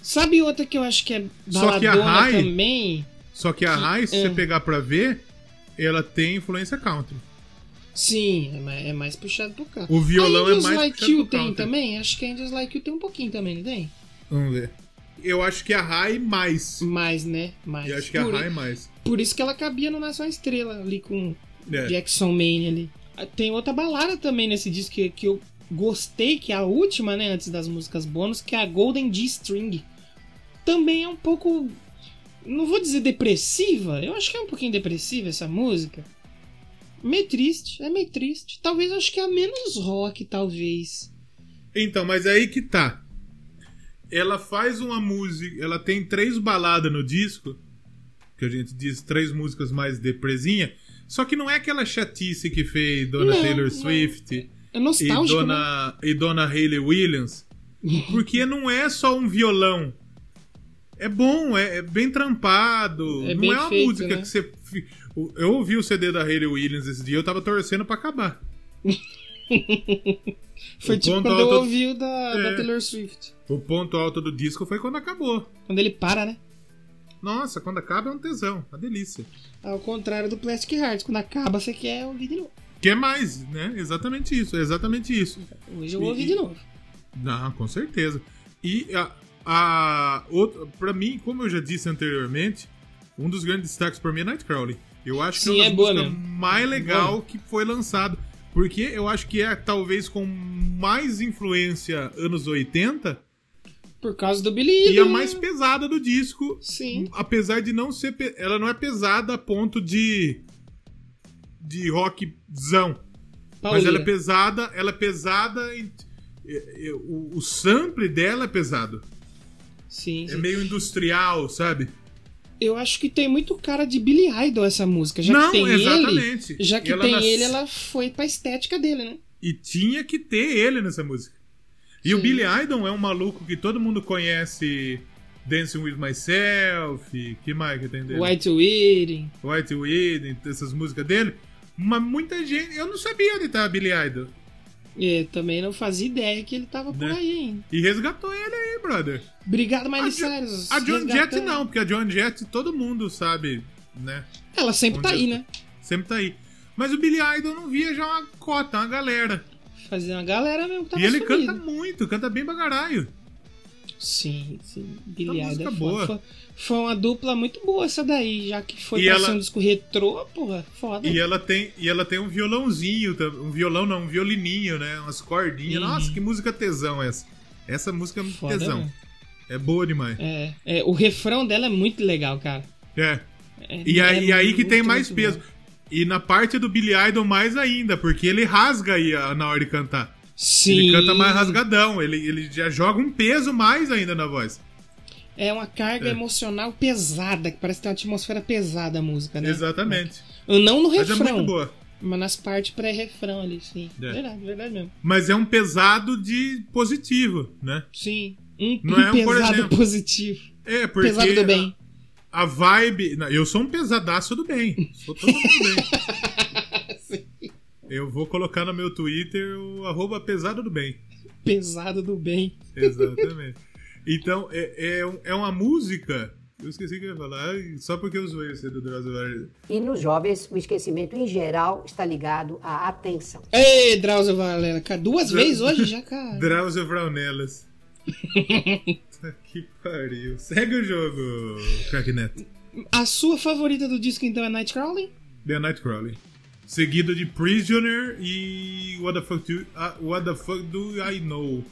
A: Sabe outra que eu acho que é
B: Só que a
A: baladona
B: Rai-
A: também?
B: Só que a
A: Que-
B: Rai, se
A: é.
B: você pegar pra ver, ela tem influência country.
A: Sim, é mais, é mais puxado pro cá.
B: O violão é
A: Angels
B: mais
A: Like
B: puxado
A: You
B: pro
A: tem
B: country.
A: também? Acho que Angels Like You tem um pouquinho também, não tem?
B: Vamos ver. Eu acho que a Rai mais.
A: Mais, né? Mais.
B: Eu acho que a
A: por,
B: Rai mais.
A: por isso que ela cabia no Nação Estrela, ali com
B: É.
A: Jackson Maine ali. Ah, Tem outra balada também nesse disco que, que eu gostei, que é a última, né? Antes das músicas bônus, que é a Golden G-String. Também é um pouco. Não vou dizer depressiva, eu acho que é um pouquinho depressiva essa música. Meio triste, é meio triste. Talvez eu acho que é a menos rock, talvez.
B: Então, mas aí que tá. Ela faz uma música. Ela tem três baladas no disco. Que a gente diz três músicas mais depresinha. Só que não é aquela chatice que fez Dona
A: Não,
B: Taylor
A: não.
B: Swift
A: É
B: e
A: nostálgico, né?
B: Dona, e Dona Hayley Williams. Porque não é só um violão. É bom, é, é bem trampado.
A: É
B: não
A: bem
B: é uma
A: feito,
B: música
A: né?
B: que você. Eu ouvi o CD da Hayley Williams esse dia, eu tava torcendo pra acabar.
A: Foi
B: o
A: tipo quando eu ouvi o da, da
B: É.
A: Taylor Swift.
B: O ponto alto do disco foi quando acabou.
A: Quando ele para, né?
B: Nossa, quando acaba é um tesão, uma delícia.
A: Ao contrário do Plastic Hearts. Quando acaba, você quer ouvir de novo.
B: Quer mais, né? Exatamente isso, é exatamente isso.
A: Hoje eu vou ouvir
B: E-
A: de novo.
B: Não, com certeza. E a, a outra, pra mim, como eu já disse anteriormente, um dos grandes destaques pra mim é Nightcrawler. Eu acho que
A: Sim,
B: é uma
A: é boa
B: músicas
A: mesmo.
B: mais
A: É
B: legal
A: boa.
B: que foi lançado. Porque eu acho que é talvez com mais influência anos 80
A: Por causa do Billy
B: e a
A: Idol,
B: mais
A: né?
B: pesada do disco.
A: Sim.
B: Apesar de não ser. Ela não é pesada a ponto de. de rockzão. Mas ela é pesada, ela é pesada. em- é- é- o, o sample dela é pesado.
A: Sim,
B: É meio industrial, sabe?
A: Eu acho que tem muito cara de Billy Idol essa música. Já
B: Não,
A: que tem
B: exatamente.
A: ele. Já que
B: Ela
A: tem
B: nas-
A: ele, ela foi pra estética dele, né?
B: E tinha que ter ele nessa música. E o
A: Sim.
B: Billy Idol é um maluco que todo mundo conhece Dancing With Myself, que mais que tem dele?
A: White Wedding.
B: White Wedding, essas músicas dele. Mas muita gente. Eu não sabia onde tava Billy Idol.
A: É, também não fazia ideia que ele tava por
B: Né?
A: aí ainda.
B: E resgatou ele brother.
A: Obrigado, Miley Cyrus.
B: a John Jett não, porque a John Jett todo mundo sabe, né?
A: Ela sempre tá aí, né?
B: Sempre tá aí. Mas o Billy Idol não via já uma cota, uma galera.
A: Fazendo uma galera mesmo que tava
B: e ele
A: sumido.
B: canta muito, canta bem pra caralho.
A: Sim, sim. Billy
B: Uma
A: Idol é
B: boa.
A: Foi, foi uma dupla muito boa essa daí, já que foi
B: E
A: pra
B: ela-
A: um disco retrô, porra, foda.
B: E ela tem, e ela tem um violãozinho, um violão não, um violininho, né? Umas cordinhas.
A: Uhum.
B: Nossa, que música tesão essa. Essa música é muito
A: Foda
B: tesão.
A: mesmo.
B: É boa demais.
A: É, é, o refrão dela é muito legal, cara.
B: É.
A: É-
B: E aí,
A: é
B: e aí que tem
A: muito,
B: mais
A: muito
B: peso.
A: bom.
B: E na parte do Billy Idol mais ainda, porque ele rasga aí na hora de cantar.
A: Sim.
B: Ele canta mais rasgadão, ele, ele já joga um peso mais ainda na voz.
A: É uma carga
B: É.
A: emocional pesada, que parece que tem uma atmosfera pesada a música, né?
B: Exatamente.
A: Não no
B: Mas é
A: refrão,
B: muito boa.
A: Mas nas partes pré-refrão ali, sim.
B: É.
A: Verdade, verdade mesmo.
B: Mas é um pesado de positivo, né?
A: Sim. Um,
B: Não
A: um
B: é um,
A: pesado
B: exemplo,
A: positivo.
B: É, porque
A: Pesado do bem.
B: A, a vibe. não, eu sou um pesadaço do bem. Sou todo mundo bem. Eu vou colocar no meu Twitter o arroba pesado do bem.
A: Pesado do bem.
B: Exatamente. Então, é, é, é uma música. Eu esqueci o que eu ia falar, só porque eu zoei você do Drauzio Varela.
E: E nos jovens, o esquecimento em geral está ligado à atenção.
A: Ei, Drauzio Varela, cara, duas vezes hoje já, cara.
B: Drauzio Vraunelas. Puta que pariu. Segue o jogo, Crack Neto.
A: A sua favorita do disco, então, é Nightcrawling?
B: The Nightcrawler. Seguido de Prisoner e What the Fuck Do, ah, What the fuck do I Know?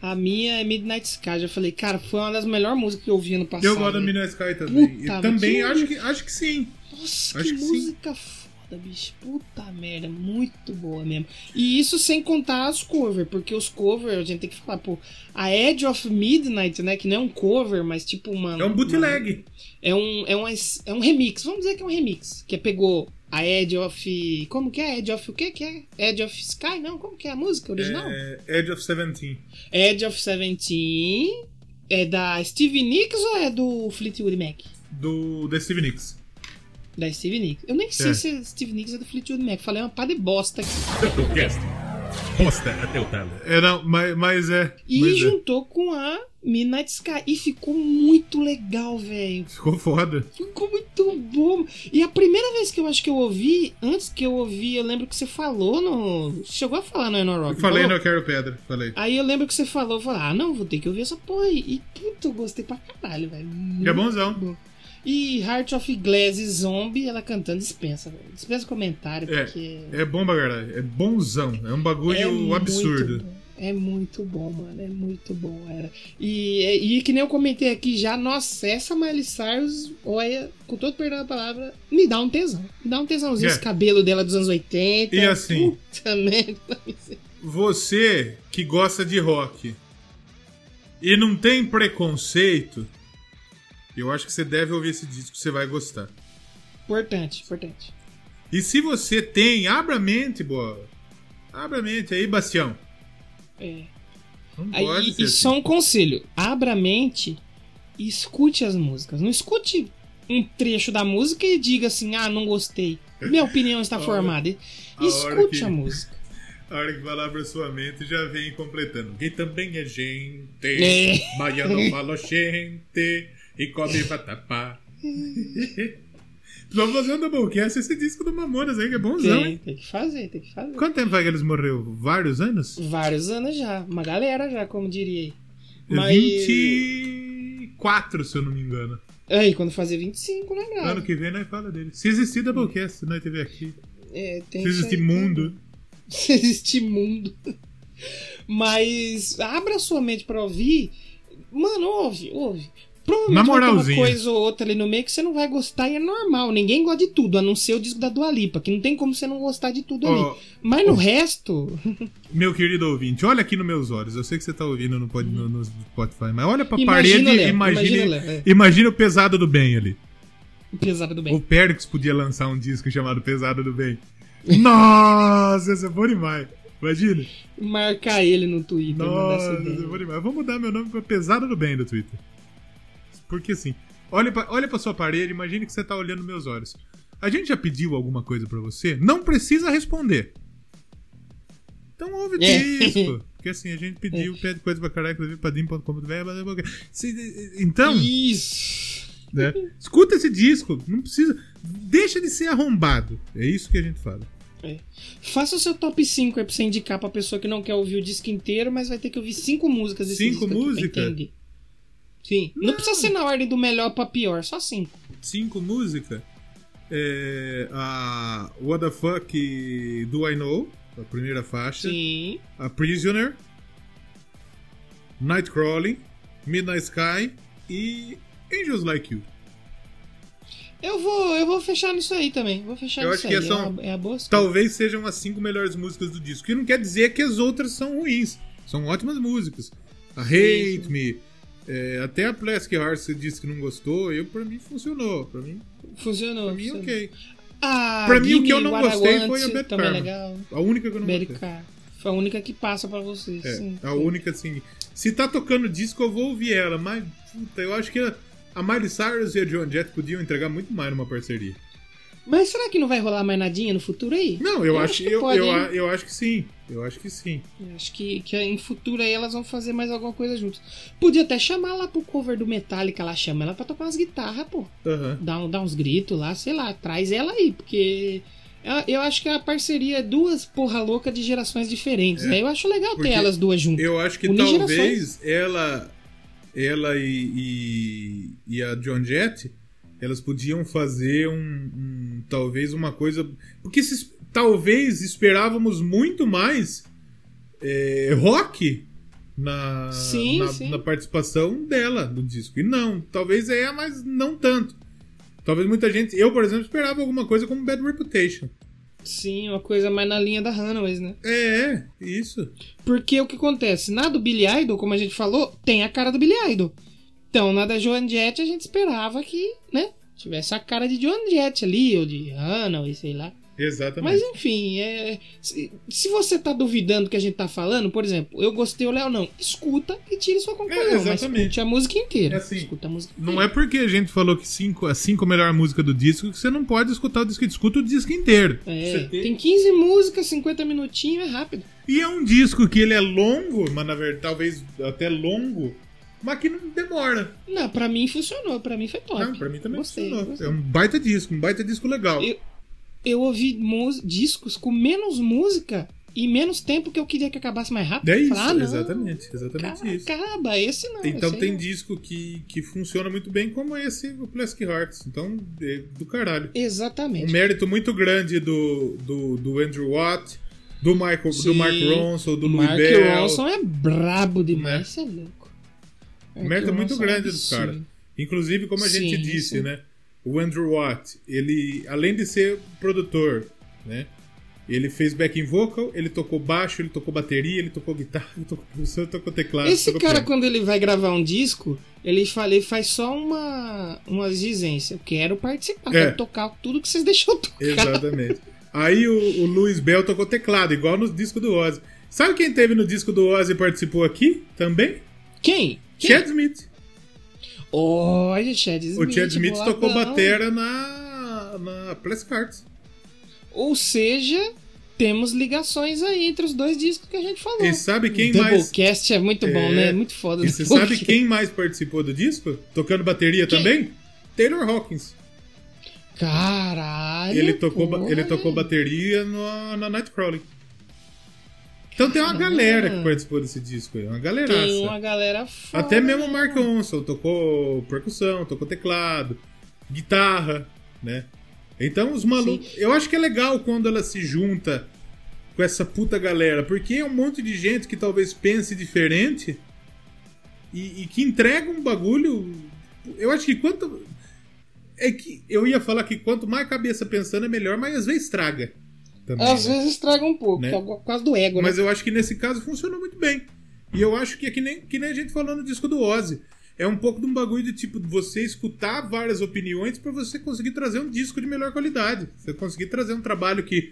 A: A minha é Midnight Sky. Já falei, cara, foi uma das melhores músicas que eu ouvi ano passado.
B: Eu gosto da Midnight Sky também.
A: Puta,
B: e também
A: que-
B: acho que, acho que sim.
A: Nossa,
B: Acho
A: que,
B: que sim.
A: música foda, bicho. Puta merda, muito boa mesmo. E isso sem contar as covers, porque os covers, a gente tem que falar, pô, a Edge of Midnight, né, que não é um cover, mas tipo uma...
B: É um bootleg.
A: É um, é, um, é um remix, vamos dizer que é um remix. Que é pegou a Edge of. Como que é? Edge of o quê que é? Edge of Sky? Não, como que é a música original?
B: É, Edge of Seventeen.
A: Edge of Seventeen. É da Stevie Nicks ou é do Fleetwood Mac?
B: Do The Steve Nicks.
A: Da Stevie Nicks. Eu nem sei
B: É.
A: se Stevie Nicks é do Fleetwood Mac. Falei uma pá de bosta aqui.
F: Podcast. Posta até o talo.
B: É, não, mas, mas é.
A: E
B: mas é.
A: juntou com a Midnight Sky. E ficou muito legal, velho.
B: Ficou foda.
A: Ficou muito. E a primeira vez que eu acho que eu ouvi, antes que eu ouvi, eu lembro que você falou no. Chegou a falar no Eno Rock.
B: Eu falei,
A: falou?
B: não, eu quero pedra. Falei.
A: Aí eu lembro que você falou, eu falei, ah, não, vou ter que ouvir essa porra aí. E puta, eu gostei pra caralho, velho.
B: É bonzão.
A: bom. E Heart of Glass e Zombie, ela cantando dispensa, velho. Dispensa comentário,
B: É,
A: porque.
B: é bom pra caralho. É bonzão. É um bagulho
A: muito
B: absurdo.
A: É muito bom, mano. É muito bom, era. E, e que nem eu comentei aqui já, nossa, essa Miley Cyrus, olha, com todo perdão da palavra, me dá um tesão. Me dá um tesãozinho
B: É.
A: esse cabelo dela dos anos 80.
B: E assim?
A: Puta merda.
B: Você que gosta de rock e não tem preconceito, eu acho que você deve ouvir esse disco, você vai gostar.
A: Importante, importante.
B: E se você tem, abra a mente, bola. Abra a mente aí, Bastião.
A: É.
B: Não
A: Aí,
B: pode
A: e, só um conselho: abra a mente e escute as músicas. Não escute um trecho da música e diga assim: ah, não gostei. Minha opinião está
B: A
A: formada.
B: a hora
A: Escute
B: que-
A: a música.
B: A hora que falar pra sua mente já vem completando. Quem também é gente,
A: É.
B: baiano fala gente e come vatapá. Vamos fazer um doublecast esse disco do Mamonas aí, que é bonzão,
A: Tem,
B: hein?
A: tem que fazer, tem que fazer.
B: Quanto tempo vai que eles morreram? Vários anos?
A: Vários anos já. Uma galera já, como diria aí. Mas.
B: 24, se eu não me engano.
A: Aí, quando fazer 25, né, cara?
B: Ano que vem nós fala dele. Se existir Doublecast, nós teve aqui.
A: É, tem
B: Se existir mundo.
A: Se existe mundo. Mas abra sua mente pra ouvir. Mano, ouve, ouve. Provavelmente
B: Na
A: uma coisa ou outra ali no meio que você não vai gostar e é normal. Ninguém gosta de tudo, a não ser o disco da Dua Lipa, que não tem como você não gostar de tudo
B: Ó,
A: ali. Mas no resto,
B: Meu querido ouvinte, olha aqui nos meus olhos. Eu sei que você tá ouvindo no, pod- no, no Spotify, mas olha pra
A: Imagina,
B: parede e imagine,
A: imagina, é.
B: imagine o Pesado do Bem ali.
A: pesado do
B: O
A: bem.
B: Perdix podia lançar um disco chamado Pesado do Bem. Nossa, esse é bom demais. Imagina.
A: Marcar ele no Twitter. essa
B: Nossa,
A: ideia.
B: eu vou demais. Eu vou mudar meu nome pra Pesada do Bem do Twitter. Porque assim, olha pra, olha pra sua parede, imagine que você tá olhando meus olhos. A gente já pediu alguma coisa pra você? Não precisa responder. Então ouve o
A: É.
B: disco. Porque assim, a gente pediu, pede coisa pra caralho, inclusive padrim.com.br. Se- Então,
A: Isso.
B: né, escuta esse disco. Não precisa. Deixa de ser arrombado. É isso que a gente fala.
A: Faça o seu top 5 aí pra você indicar pra pessoa que não quer ouvir o disco inteiro, mas vai ter que ouvir 5 músicas desse
B: Cinco
A: disco aqui pra
B: músicas?
A: Sim. Não. precisa ser na ordem do melhor pra pior, só 5.
B: cinco músicas. É, a What the Fuck Do I Know, a primeira faixa.
A: Sim.
B: A Prisoner, Nightcrawling, Midnight Sky e Angels Like You.
A: Eu vou, eu vou fechar nisso aí também. Vou fechar
B: Eu
A: nisso
B: acho que
A: aí.
B: são-
A: É, uma, é a boa escolha.
B: Talvez sejam as cinco melhores músicas do disco. Que não quer dizer que as outras são ruins. São ótimas músicas. A Hate
A: sim.
B: Me, é, até a Plastic Heart você disse que não gostou. Eu, pra mim, funcionou. Pra mim,
A: Funcionou.
B: pra mim
A: funcionou.
B: ok.
A: Ah,
B: Pra mim, o que eu não gostei foi a Bad
A: é
B: Karma.
A: legal.
B: A única que eu não
A: Bad
B: gostei.
A: Car. Foi a única que passa pra vocês.
B: É,
A: sim,
B: a
A: sim.
B: única assim. Se tá tocando disco, eu vou ouvir ela, mas puta, eu acho que a, Miley Cyrus e a Joan Jett podiam entregar muito mais numa parceria.
A: Mas será que não vai rolar mais nadinha no futuro aí?
B: Não, eu, acho,
A: que
B: eu,
A: pode,
B: eu, eu acho que sim. Eu acho que sim.
A: Eu Acho que, que em futuro aí elas vão fazer mais alguma coisa juntos. Podia até chamar lá pro cover do Metallica, lá chama ela pra tocar umas guitarras, pô.
B: Aham.
A: Dá, um- dá uns gritos lá, sei lá, traz ela aí, porque eu, eu acho que a parceria é duas porra louca de gerações diferentes. Aí eu acho legal
B: É.
A: Ter elas duas juntas.
B: Eu acho que
A: Unir
B: talvez ela ela e, e, e a John Jett elas podiam fazer um, um- talvez uma coisa porque se, talvez esperávamos muito mais é, rock na,
A: Sim,
B: na,
A: sim.
B: na participação dela no disco e não talvez é mas não tanto talvez muita gente eu por exemplo esperava alguma coisa como Bad Reputation
A: Sim, uma coisa mais na linha da Runaways, né?
B: é é, isso
A: Porque o que acontece? Na do Billy Idol, como a gente falou, tem a cara do Billy Idol. Então, na da Joan Jett, a gente esperava que, né? Tivesse a cara de Joan Jett ali, ou de Runaways, sei lá.
B: exatamente
A: Mas enfim, é, se, se você tá duvidando do que a gente tá falando, por exemplo, eu gostei ou Léo não, escuta e tire sua conclusão.
B: É,
A: mas
B: exatamente.
A: escute a música inteira.
B: É assim,
A: escuta a música
B: Não
A: inteira.
B: é porque a gente falou que cinco, a cinco melhor música do disco que você não pode escutar o disco. Escuta o disco inteiro.
A: É,
B: tem-
A: tem 15 músicas, 50 minutinhos, é rápido.
B: E é um disco que ele é longo, mas na verdade talvez até longo, mas que não demora.
A: Não, pra mim funcionou, pra mim foi top.
B: Não, pra mim também
A: Gostei,
B: funcionou.
A: gostei.
B: É um baita disco, um baita disco legal.
A: Eu- Eu ouvi discos com menos música e menos tempo que eu queria que acabasse mais rápido.
B: É isso,
A: Falei, ah,
B: exatamente, exatamente
A: cara,
B: isso.
A: Acaba, esse não.
B: Então tem disco que, que funciona muito bem, como esse, o Plastic Hearts. Então, é do caralho. Um
A: Exatamente.
B: mérito muito grande do, do, do Andrew Watt, do Michael,
A: Sim.
B: do Mark Ronson, do Louis
A: Mark
B: Bell.
A: Ronson é brabo demais,
B: Né? Mérito muito
A: Ronson é
B: grande dos caras. Inclusive, como a gente
A: Sim,
B: disse,
A: sim.
B: né? O Andrew Watt, ele, além de ser produtor, né? Ele fez backing vocal, ele tocou baixo, ele tocou bateria, ele tocou guitarra, ele tocou produção, ele tocou teclado.
A: Esse cara,
B: piano.
A: quando ele vai gravar um disco, ele, fala, ele faz só uma, uma exigência. Eu quero participar,
B: É.
A: quero tocar tudo que vocês deixam tocar.
B: Exatamente. Aí o, o Luiz Bell tocou teclado, igual no disco do Ozzy. Sabe quem teve no disco do Ozzy e participou aqui também?
A: Quem? Quem?
B: Chad Smith.
A: Olha, Chad Smith.
B: o Chad Smith
A: boladão.
B: tocou batera na, na Plastic Hearts.
A: Ou seja, temos ligações aí entre os dois discos que a gente falou.
B: E sabe quem
A: o
B: mais...
A: Doublecast é muito bom,
B: É.
A: né? Muito foda.
B: E você
A: Doublecast.
B: sabe quem mais participou do disco? Tocando bateria
A: Quem?
B: também? Taylor Hawkins.
A: Caralho.
B: Ele tocou, ele tocou bateria no, na Nightcrawling. Então tem uma galera que participou desse disco aí, uma galeraça.
A: Tem uma galera foda.
B: Até mesmo o Mark Ronson tocou percussão, tocou teclado, guitarra, né? Então os malucos. Eu acho que é legal quando ela se junta com essa puta galera, porque é um monte de gente que talvez pense diferente e, e que entrega um bagulho. Eu acho que quanto. É que eu ia falar que quanto mais cabeça pensando é melhor, mas às vezes estraga. Também,
A: Às
B: né?
A: vezes estraga um pouco,
B: Né?
A: é por causa do ego,
B: Mas
A: né?
B: eu acho que nesse caso funcionou muito bem. E eu acho que é que nem, que nem a gente falou no disco do Ozzy. É um pouco de um bagulho de tipo você escutar várias opiniões pra você conseguir trazer um disco de melhor qualidade. Você conseguir trazer um trabalho que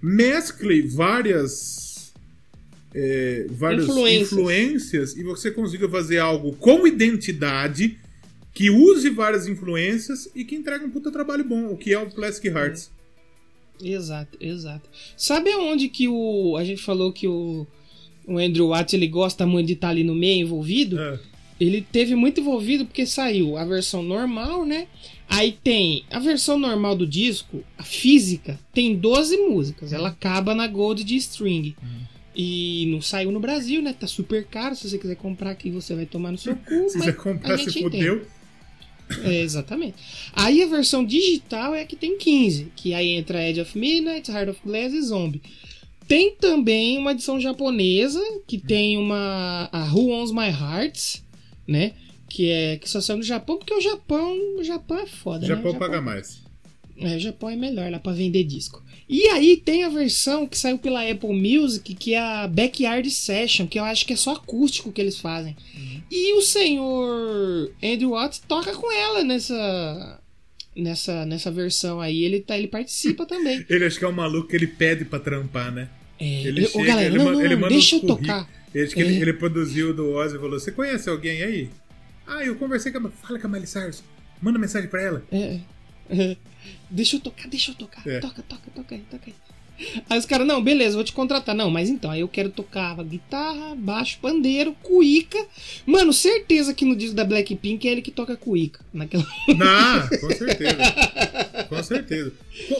B: mescle várias é, várias
A: Influências.
B: influências e você consiga fazer algo com identidade que use várias influências e que entregue um puta trabalho bom, o que é o Plastic Hearts.
A: Exato, exato. Sabe aonde que o. A gente falou que o, o Andrew Watts ele gosta muito de estar ali no meio envolvido?
B: É.
A: Ele teve muito envolvido porque saiu a versão normal, né? Aí tem a versão normal do disco, a física, tem 12 músicas. Ela acaba na Gold de String. E não saiu no Brasil, né? Tá super caro. Se você quiser comprar aqui, você vai tomar no seu cu.
B: Se você comprar, se
A: gente
B: fudeu.
A: É, exatamente. Aí a versão digital é a que tem 15, que aí entra Edge of Midnight, Heart of Glass e Zombie. Tem também uma edição japonesa, que tem uma a Who Owns My Hearts, né? Que é que só saiu no Japão, porque o Japão, o Japão é foda,
B: Japão
A: né?
B: paga mais.
A: É, o Japão é melhor lá pra vender disco. E aí tem a versão que saiu pela Apple Music, que é a Backyard Session, que eu acho que é só acústico que eles fazem. E o senhor Andrew Watts toca com ela nessa nessa nessa versão aí, ele tá ele participa também.
B: Ele acho que é um maluco que ele pede pra trampar, né?
A: É,
B: Ele
A: ele- ô,
B: chega,
A: galera,
B: ele,
A: não,
B: ma-
A: não,
B: ele
A: não,
B: manda
A: deixa eu tocar.
B: Ele,
A: É.
B: ele, ele produziu do Ozzy e falou: Você conhece alguém aí? Ah, eu conversei com a. Fala com a Miley Cyrus. Manda mensagem pra ela.
A: É, é. Deixa eu tocar, deixa eu tocar.
B: É.
A: Toca, toca, toca aí, toca aí. Aí os caras, não, beleza, vou te contratar. Não, mas então, aí eu quero tocar guitarra, baixo, pandeiro, cuíca. Mano, certeza que no disco da Blackpink é ele que toca cuíca. Naquela...
B: Não, com certeza. com certeza.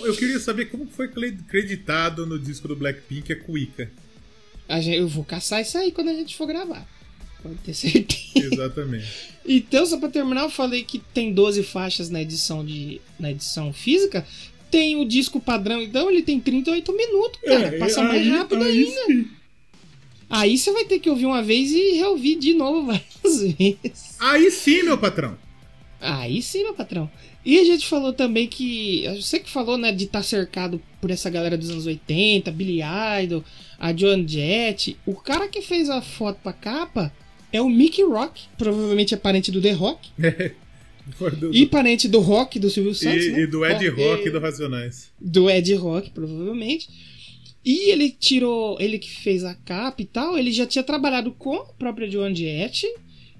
B: Eu queria saber como foi cre- creditado no disco do Blackpink a Cuica.
A: A gente, eu vou caçar isso aí quando a gente for gravar. Pode ter certeza.
B: Exatamente.
A: Então, só pra terminar, eu falei que tem 12 faixas na edição, de, na edição física. Tem o disco padrão, então ele tem 38 minutos, cara. passa mais rápido ainda. Aí você vai ter que ouvir uma vez e reouvir de novo várias vezes.
B: Aí sim, meu patrão.
A: Aí sim, meu patrão. E a gente falou também que. Você que falou, né, de estar cercado por essa galera dos anos 80, Billy Idol, a Joan Jett. O cara que fez a foto pra capa é o Mickey Rock, provavelmente é parente do The Rock.
B: Foi do-
A: E parente do Rock do Silvio Santos.
B: e,
A: né?
B: e do Ed
A: Ó,
B: Rock
A: e
B: do Racionais.
A: do Ed Rock, provavelmente. E ele tirou, ele que fez a capa e tal, ele já tinha trabalhado com a própria Joan Jett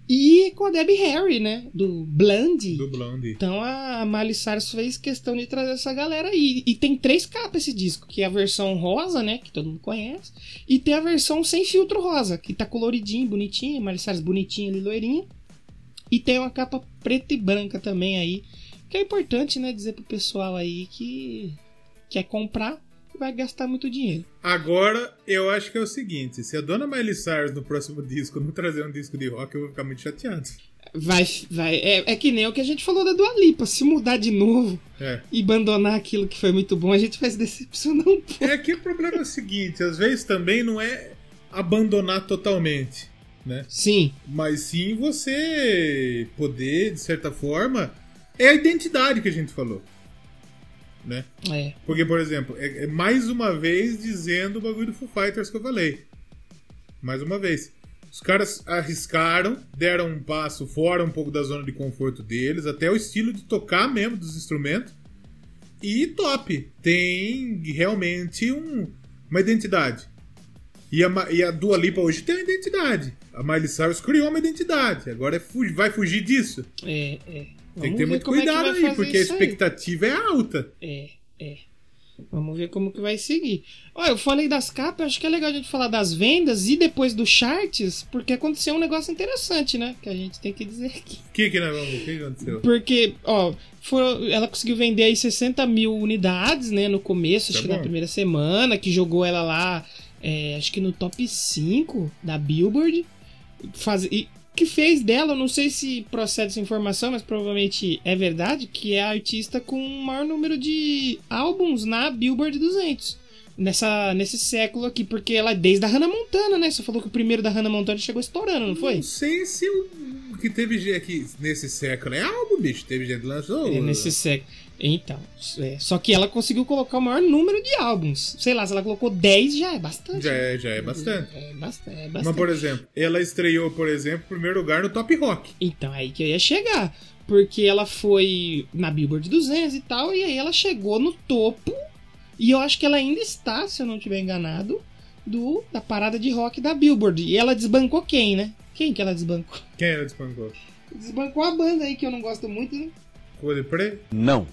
A: e com a Debbie Harry, né? Do Blondie.
B: Do Blondie.
A: Então a Miley Cyrus fez questão de trazer essa galera aí. E tem três capas esse disco, que é a versão rosa, né? Que todo mundo conhece. E tem a versão sem filtro rosa, que tá coloridinho, bonitinho. Miley Cyrus bonitinha ali, loirinha. E tem uma capa preta e branca também aí. Que é importante, né? Dizer pro pessoal aí que quer comprar vai gastar muito dinheiro.
B: Agora, eu acho que é o seguinte: se a dona Miley Cyrus no próximo disco não trazer um disco de rock, eu vou ficar muito chateado.
A: Vai, vai. É, é que nem o que a gente falou da Dua Lipa. Se mudar de novo
B: É.
A: e abandonar aquilo que foi muito bom, a gente vai se decepcionar um pouco.
B: É que o problema é o seguinte: às vezes também não é abandonar totalmente, né?
A: Sim,
B: Mas sim você poder, de certa forma, é a identidade que a gente falou. Né?
A: é.
B: Porque, por exemplo, é, é mais uma vez dizendo o bagulho do Foo Fighters que eu falei. Mais uma vez. Os caras arriscaram, deram um passo fora um pouco da zona de conforto deles, até o estilo de tocar mesmo dos instrumentos. E top. Tem realmente um, uma identidade. E a, e a Dua Lipa hoje tem uma identidade. A Miley Cyrus criou uma identidade. Agora é vai fugir disso.
A: É, é.
B: Tem que ter muito
A: é
B: cuidado
A: vai
B: aí, porque a
A: isso aí.
B: expectativa é alta.
A: É, é. Vamos ver como que vai seguir. Olha, eu falei das capas, acho que é legal a gente falar das vendas e depois dos charts, porque aconteceu um negócio interessante, né? Que a gente tem que dizer aqui.
B: O que que que aconteceu?
A: Porque, ó, foi- ela conseguiu vender aí 60 mil unidades, né? No começo,
B: Tá
A: acho que
B: bom.
A: na primeira semana, que jogou ela lá, é, acho que no top 5 da Billboard. Faz, e que fez dela, eu não sei se procede essa informação, mas provavelmente é verdade, que é a artista com o maior número de álbuns na Billboard 200. Nessa, nesse século aqui, porque ela é desde a Hannah Montana, né? Você falou que o primeiro da Hannah Montana chegou estourando, não foi?
B: Não sei se o que teve aqui nesse século é álbum, bicho. Teve gente lançou.
A: É, nesse século. Então, é, só que ela conseguiu colocar o maior número de álbuns. Sei lá, se ela colocou 10 já é bastante.
B: Já é, já é bastante.
A: É bastante. É
B: Mas,
A: bastante.
B: por exemplo, ela estreou, por exemplo, em primeiro lugar no Top Rock.
A: Então, aí que eu ia chegar. Porque ela foi na Billboard 200 e tal, e aí ela chegou no topo. E eu acho que ela ainda está, se eu não estiver enganado, do, da parada de rock da Billboard. E ela desbancou quem, né? Quem que ela desbancou?
B: Quem era despancou?
A: Desbancou a banda aí que eu não gosto muito, né?
B: Coldplay?
C: Não.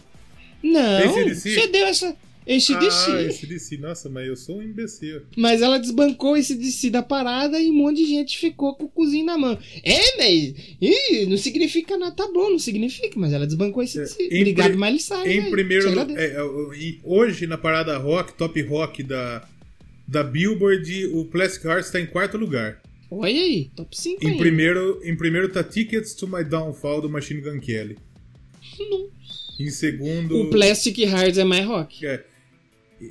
A: Não,
B: AC/DC?
A: você deu essa. Esse DC.
B: Ah, esse DC. Nossa, mas eu sou um imbecil.
A: Mas ela desbancou esse DC da parada e um monte de gente ficou com o cozinho na mão. É, mas. Ih, não significa nada. Tá bom, não significa, mas ela desbancou esse DC. Obrigado, Miley Cyrus.
B: Em primeiro é, é, hoje na parada rock, top rock da, da Billboard, o Plastic Hearts está em quarto lugar.
A: Olha aí, top 5
B: Em primeiro, em primeiro tá Tickets to My Downfall do Machine Gun Kelly. Em segundo.
A: O Plastic Hearts é mais rock.
B: é,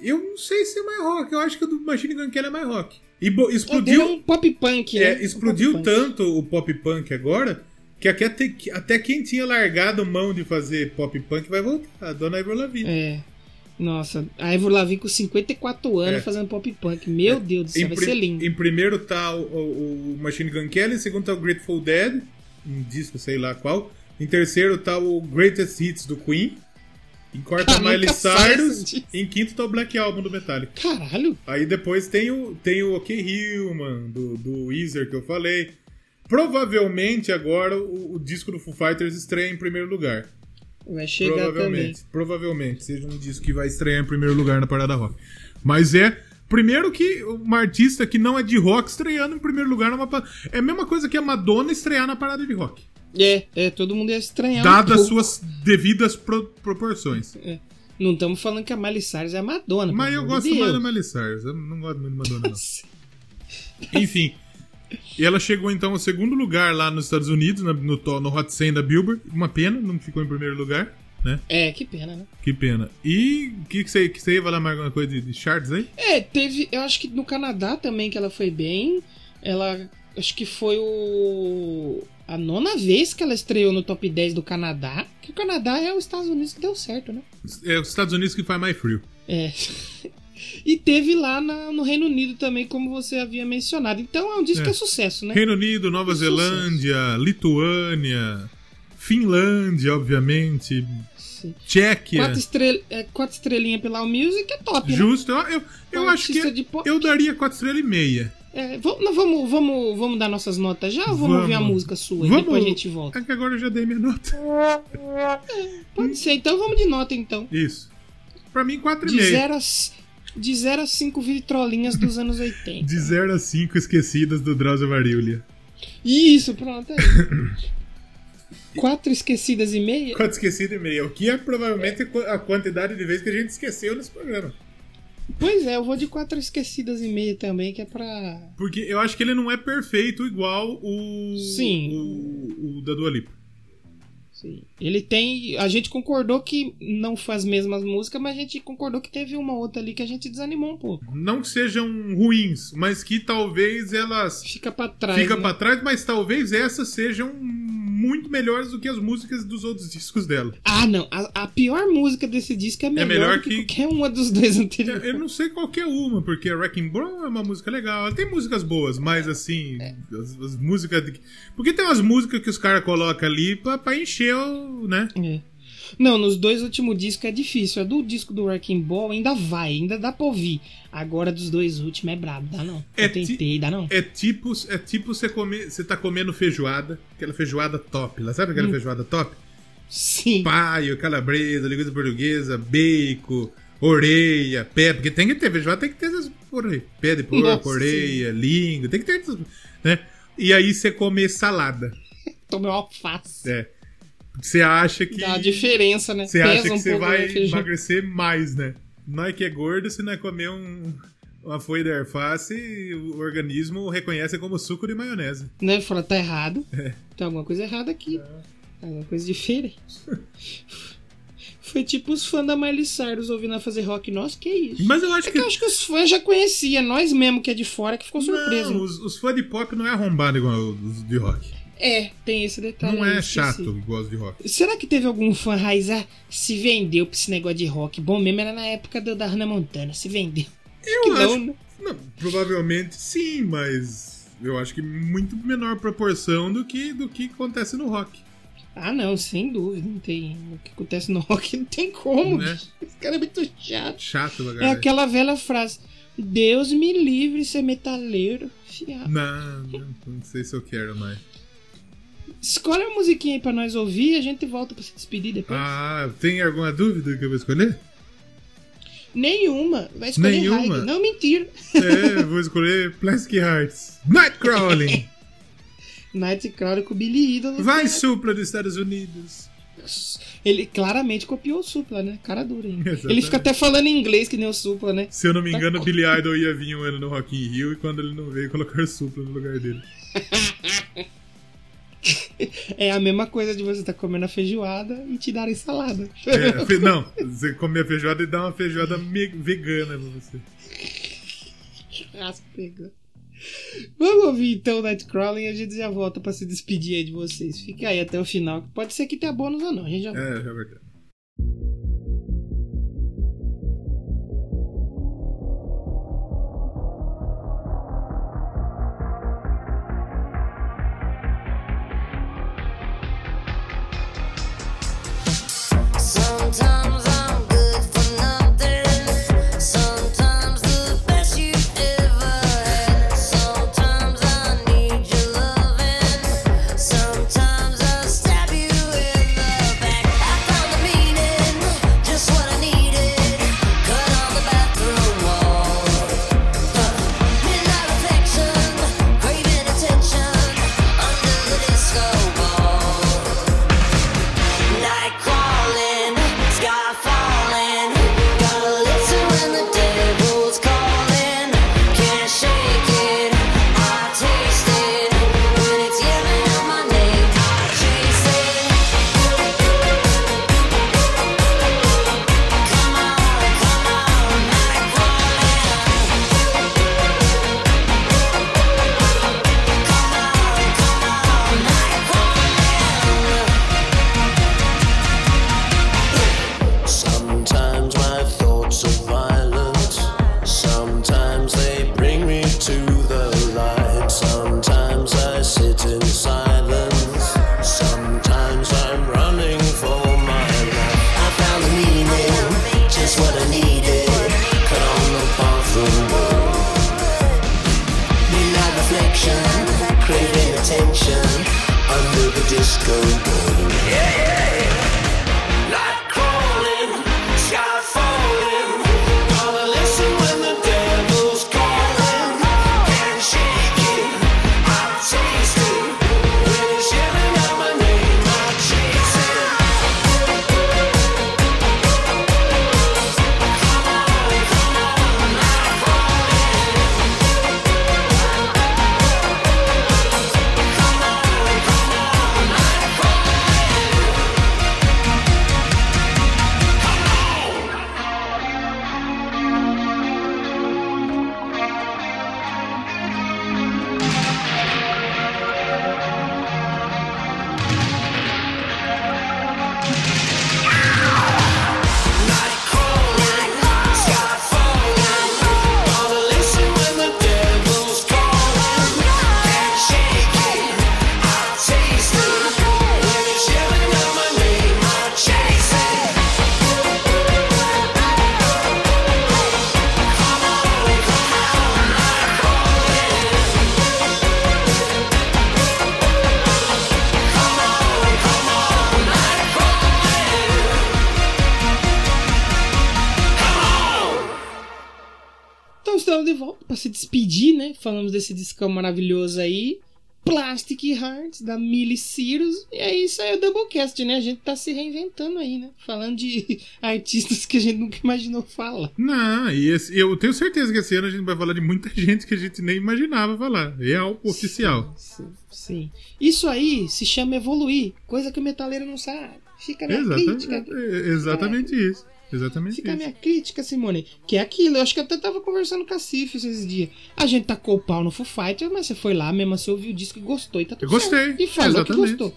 B: eu não sei se é mais rock, eu acho que o do Machine Gun Kelly é mais rock. E
A: O é
B: explodiu,
A: um pop punk, né?
B: é, explodiu
A: pop punk.
B: tanto o pop punk agora que até, até quem tinha largado mão de fazer pop punk vai voltar. A dona Ivor Lavigne.
A: É. Nossa, a Ivor Lavigne com 54 anos
B: É.
A: fazendo pop punk. Meu Deus do céu, vai
B: pri-
A: ser lindo.
B: em primeiro tá o, o- o Machine Gun Kelly, em segundo tá o Grateful Dead, um disco sei lá qual. Em terceiro tá o Greatest Hits do Queen. Em quarto
A: Ah,
B: a Miley Cyrus. Em quinto tá o Black Album do Metallica.
A: Caralho.
B: Aí depois tem o, tem o OK Human, do, do Weezer que eu falei. Provavelmente agora o, o disco do Foo Fighters estreia em primeiro lugar.
A: Vai chegar também.
B: Provavelmente. Provavelmente seja um disco que vai estrear em primeiro lugar na parada rock. Mas é. Primeiro que uma artista que não é de rock estreando em primeiro lugar numa. É a mesma coisa que a Madonna estrear na parada de rock.
A: É, é, todo mundo ia estranhar um
B: Dadas
A: pouco.
B: suas devidas pro- proporções.
A: Não estamos falando que a Miley Cyrus é a Madonna.
B: Mas eu gosto
A: de
B: mais da. Miley Cyrus. Eu não gosto muito da Madonna, não. Enfim. E ela chegou então ao segundo lugar lá nos Estados Unidos, no, to- no Hot 100 da Billboard. Uma pena, não ficou em primeiro lugar, né?
A: É, que pena, né?
B: Que pena. E o que, que, você, que você ia falar mais alguma coisa de, de charts aí?
A: É, teve. Eu acho que no Canadá também que ela foi bem. Ela. Acho que foi o. A nona vez que ela estreou no top 10 do Canadá. Que o Canadá é os Estados Unidos que deu certo, né?
B: É os Estados Unidos que faz mais frio.
A: É. E teve lá na- no Reino Unido também, como você havia mencionado. Então é um disco
B: É.
A: que é sucesso, né?
B: Reino Unido, Nova
A: Sucesso.
B: Zelândia, Lituânia, Finlândia, obviamente,
A: Sim.
B: Tchequia.
A: Quatro, estrel... é, quatro estrelinhas pela All Music é top, né?
B: Justo. Eu, eu, eu
A: Um
B: acho que eu daria 4 estrelas e meia.
A: É, vamos, vamos, vamos, vamos dar nossas notas já ou vamos, ouvir a música sua e depois a gente volta?
B: É que agora eu já dei minha nota.
A: Pode ser, então vamos de nota então.
B: Isso. Pra mim, 4,5.
A: De 0 a, de zero a 5 vitrolinhas dos anos 80.
B: De 0 a 5 esquecidas do Drauzio Varíolia.
A: Isso, pronto aí. Quatro esquecidas e meia?
B: 4 esquecidas e meia. O que é provavelmente a quantidade de vezes que a gente esqueceu nesse programa.
A: Pois é, eu vou de quatro esquecidas e meia também, que é pra.
B: Porque eu acho que ele não é perfeito igual o.
A: Sim.
B: O, o da Dua Lipa.
A: Sim. Ele tem. A gente concordou que não faz as mesmas músicas, mas a gente concordou que teve uma outra ali que a gente desanimou um pouco.
B: Não que sejam ruins, mas que talvez elas
A: Fica pra trás.
B: fica
A: né?
B: pra trás, mas talvez essas sejam muito melhores do que as músicas dos outros discos dela.
A: Ah, não. A, a pior música desse disco é melhor,
B: melhor
A: do que,
B: que-
A: qualquer uma dos dois
B: Eu,
A: anteriores.
B: eu não sei qualquer uma, porque a Wrecking Ball é uma música legal. Ela tem músicas boas, mas assim, as, as músicas. de- Porque tem umas músicas que os caras colocam ali pra, pra encher o. né?
A: É. Não, nos dois últimos discos é difícil. A do disco do Wrecking Ball ainda vai, ainda dá pra ouvir. Agora dos dois últimos é brabo, dá não.
B: É
A: Eu tentei, dá não.
B: É tipo, é tipo você comer, você tá comendo feijoada, aquela feijoada top, lá sabe aquela
A: Hum.
B: feijoada top?
A: Sim.
B: Paio, calabresa, linguiça portuguesa, bacon, orelha, pé, porque tem que ter feijoada, tem que ter essas porra aí. Pé de porco, orelha, língua, tem que ter essas, né? E aí você comer salada.
A: Tomei uma alface.
B: É. Você acha que.
A: Dá uma diferença, né?
B: Você
A: Pesa
B: acha que
A: um
B: você vai emagrecer mais, né? Nós que é gordo, se não é comer um, uma folha de alface, o organismo reconhece como suco de maionese.
A: Né? Fala, tá errado.
B: É.
A: Tem alguma coisa errada aqui. Tem alguma coisa diferente. Foi tipo os fãs da Miley Cyrus ouvindo ela fazer rock. Nossa, que isso?
B: Mas eu acho
A: É
B: que.
A: que eu acho que os fãs já conheciam. Nós mesmo que é de fora que ficou surpreso.
B: Não, os, os fãs de pop não é arrombado igual os de rock.
A: É, tem esse detalhe.
B: não é chato os de rock.
A: Será que teve algum fã raiz ah, se vendeu pra esse negócio de rock? Bom mesmo era na época do, da Hannah Montana, se vendeu.
B: Eu
A: que
B: acho.
A: não, né?
B: Não, provavelmente sim, mas eu acho que muito menor proporção do que, do que acontece no rock.
A: Ah, não, sem dúvida. Não tem. O que acontece no rock não tem como.
B: Né?
A: Esse cara é muito chato.
B: Chato,
A: É
B: galera.
A: aquela velha frase. Deus me livre ser metaleiro. Fiado.
G: Não, não, não sei se eu quero mais.
A: Escolhe uma musiquinha aí pra nós ouvir e a gente volta pra se despedir depois.
G: Ah, tem alguma dúvida que eu vou escolher?
A: Nenhuma. Vai escolher
G: Nenhuma?
A: Não, mentira.
G: É, vou escolher Plastic Hearts. Nightcrawling!
A: Nightcrawler com o Billy Idol.
G: Vai, Supla dos Estados Unidos.
A: Ele claramente copiou o Supla, né? Cara dura ainda.
G: Exatamente.
A: Ele fica até falando em inglês que nem o Supla, né?
G: Se eu não me engano, o Billy Idol ia vir um ano no Rock in Rio e quando ele não veio, colocar Supla no lugar dele.
A: É a mesma coisa de você estar comendo a feijoada e te darem salada.
G: É, não, você comer feijoada e dar uma feijoada vegana pra você.
A: Pegando. Vamos ouvir então o Nightcrawler e a gente já volta pra se despedir aí de vocês. Fica aí até o final. que Pode ser que tenha bônus ou não. A gente já
G: É, já vai ter.
A: Se despedir, né? Falamos desse discão maravilhoso aí. Plastic Hearts, da Miley Cyrus. E é isso aí, o Doublecast, né? A gente tá se reinventando aí, né? Falando de artistas que a gente nunca imaginou falar.
G: Não, e esse- eu tenho certeza que esse ano a gente vai falar de muita gente que a gente nem imaginava falar. Real, oficial.
A: Sim, sim. Isso aí se chama evoluir, coisa que o metaleiro não sabe. Fica a minha
G: Exatamente,
A: crítica.
G: é- exatamente isso. Exatamente
A: Fica a
G: isso.
A: minha crítica, Simone. Que é aquilo, eu acho que eu até tava conversando com a Cif esses dias. A gente tacou o pau no Foo Fighters, mas você foi lá mesmo, você ouviu o disco e gostou e tá tudo
G: Eu gostei,
A: certo. E falou
G: exatamente.
A: que gostou.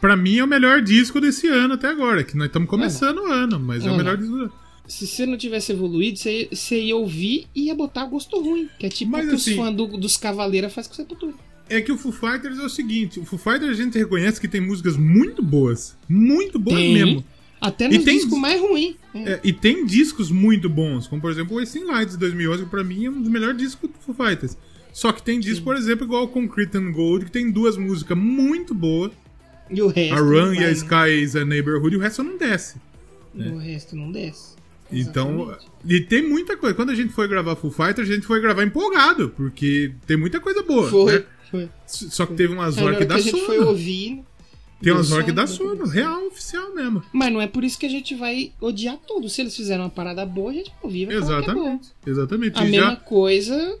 G: Pra mim é o melhor disco desse ano até agora, que nós estamos começando o ano, mas é o melhor disco do ano.
A: Se você não tivesse evoluído, você, você ia ouvir e ia botar gosto ruim. Que é tipo
G: Mas
A: o que
G: assim-
A: os fãs do- dos Cavaleiros fazem com Sepultura.
G: É que o Foo Fighters é o seguinte, o Foo Fighters a gente reconhece que tem músicas muito boas, muito boas
A: Tem.
G: mesmo.
A: Até
B: E
A: nos
B: tem-
A: discos mais ruins. É.
B: E tem discos muito bons, como por exemplo o Wasting Lights de 2011, que pra mim é um dos melhores discos do Foo Fighters. Só que tem disco, por exemplo, igual o Concrete and Gold, que tem duas músicas muito boas,
A: E o resto.
B: a Run e a
A: né?
B: Sky is a Neighborhood, e o resto não desce.
A: O resto não desce.
B: Então,
A: Exatamente.
B: e tem muita coisa. Quando a gente foi gravar Foo Fighters, a gente foi gravar empolgado, porque tem muita coisa boa.
A: Foi,
B: né?
A: foi.
B: Só que teve umas horas que dá
A: a gente
B: sono.
A: foi ouvir.
B: Tem umas horas que dá
A: sono,
B: real, oficial mesmo.
A: Mas não é por isso que a gente vai odiar tudo. Se eles fizeram uma parada boa, a gente vai ouvir. Vai falar que é.
B: Exatamente. Exatamente.
A: A
B: E
A: mesma
B: já,
A: coisa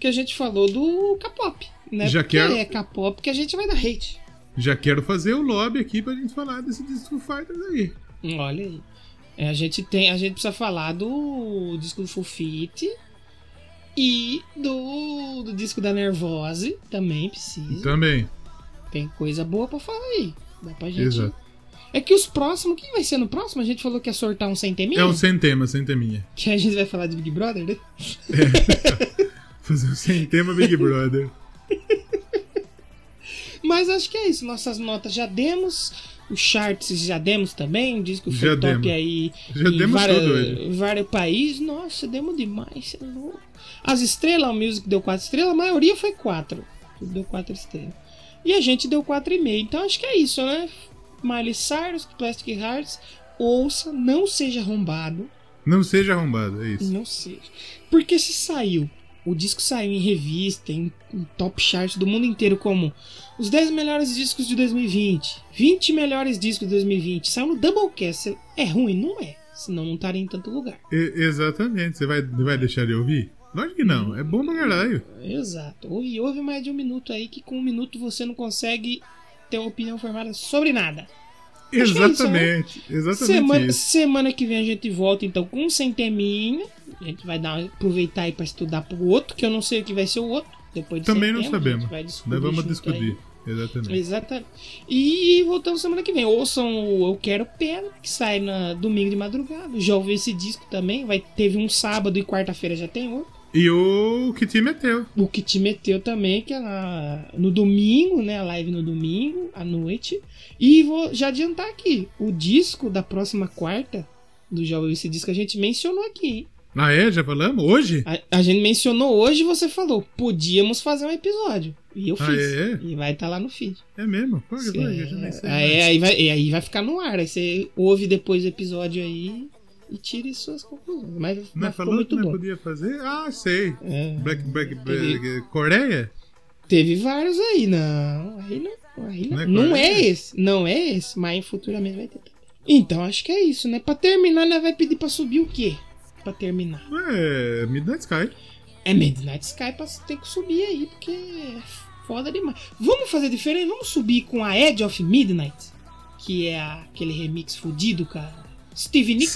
A: que a gente falou do K-pop. Né?
B: Já
A: Porque
B: quero-
A: é K-pop que a gente vai dar hate.
B: já quero fazer o lobby aqui pra gente falar desse disco Foo Fighters aí.
A: Olha aí. É, a gente tem, a gente precisa falar do disco do Full Fit e do, do disco da Nervose também precisa.
B: Também.
A: Tem coisa boa pra falar aí. Dá pra gente.
B: Exato.
A: É que os próximos, quem vai ser no próximo? A gente falou que ia sortar um centeminha?
B: É um sem tema, sem teminha.
A: Que a gente vai falar de Big Brother, né?
B: Fazer um sem tema Big Brother.
A: Mas acho que é isso. Nossas notas já demos. Os charts já demos também. Um disco foi
B: Já
A: top
B: demos.
A: aí.
B: Já
A: em
B: demos
A: várias,
B: tudo
A: vários países. Nossa, demos demais. é. As estrelas, o Music deu 4 estrelas. A maioria foi 4. Tudo deu 4 estrelas. E a gente deu 4,5. Então acho que é isso, né? Miley Cyrus, Plastic Hearts. Ouça, não seja arrombado.
B: Não seja arrombado, é isso.
A: Não seja. Porque se saiu, o disco saiu em revista, em, em top charts do mundo inteiro, como os 10 melhores discos de 2020, 20 melhores discos de 2020, saiu no Doublecast. É ruim? Não é. Senão não estaria em tanto lugar.
B: E- exatamente. Você vai, vai deixar de ouvir? Lógico que não. É bom pra caralho.
A: Exato. Ouve, ouve mais de um minuto aí, que com um minuto você não consegue ter uma opinião formada sobre nada. Que é isso,
B: Exatamente. Exatamente
A: Semana,
B: isso.
A: semana que vem a gente volta então com um centeminha. A gente vai dar, aproveitar aí pra estudar pro outro, que eu não sei o que vai ser o outro. Depois de
B: Também não sabemos.
A: vai descobrir
B: Nós vamos
A: junto
B: discutir. Exatamente.
A: aí. Exatamente. E voltamos semana que vem. Ouçam o Eu Quero Pena, que sai na domingo de madrugada. Já ouvi esse disco também. Vai, teve um sábado e quarta-feira já tem outro.
B: E o que te meteu?
A: O que te meteu também, que é na- no domingo, né? A live no domingo, à noite. E vou já adiantar aqui: o disco da próxima quarta, do ouviu esse disco, a gente mencionou aqui, hein?
B: Ah, é? Já falamos? Hoje?
A: A, a gente mencionou hoje e você falou: podíamos fazer um episódio. E eu
B: Ah,
A: fiz.
B: é?
A: E vai estar lá no feed.
B: É mesmo? Pô, sei.
A: Aí, aí, vai, e aí vai ficar no ar. Aí você ouve depois o episódio aí e tire suas conclusões. Mas,
B: Não
A: mas ficou
B: falou
A: muito
B: que não
A: bom.
B: podia fazer? Ah, sei.
A: É.
B: Black, Black, Black, Coreia?
A: Teve vários aí, não. Aí não. Aí não,
B: Não é
A: não é esse. Não é esse, mas futuramente vai ter também. Então acho que é isso, né? Pra terminar, nós vai pedir pra subir o quê? Pra terminar.
B: É, Midnight Sky.
A: É Midnight Sky pra ter que subir aí, porque é foda demais. Vamos fazer diferente? Vamos subir com a Edge of Midnight, que é aquele remix fudido, cara. Steve Nicks.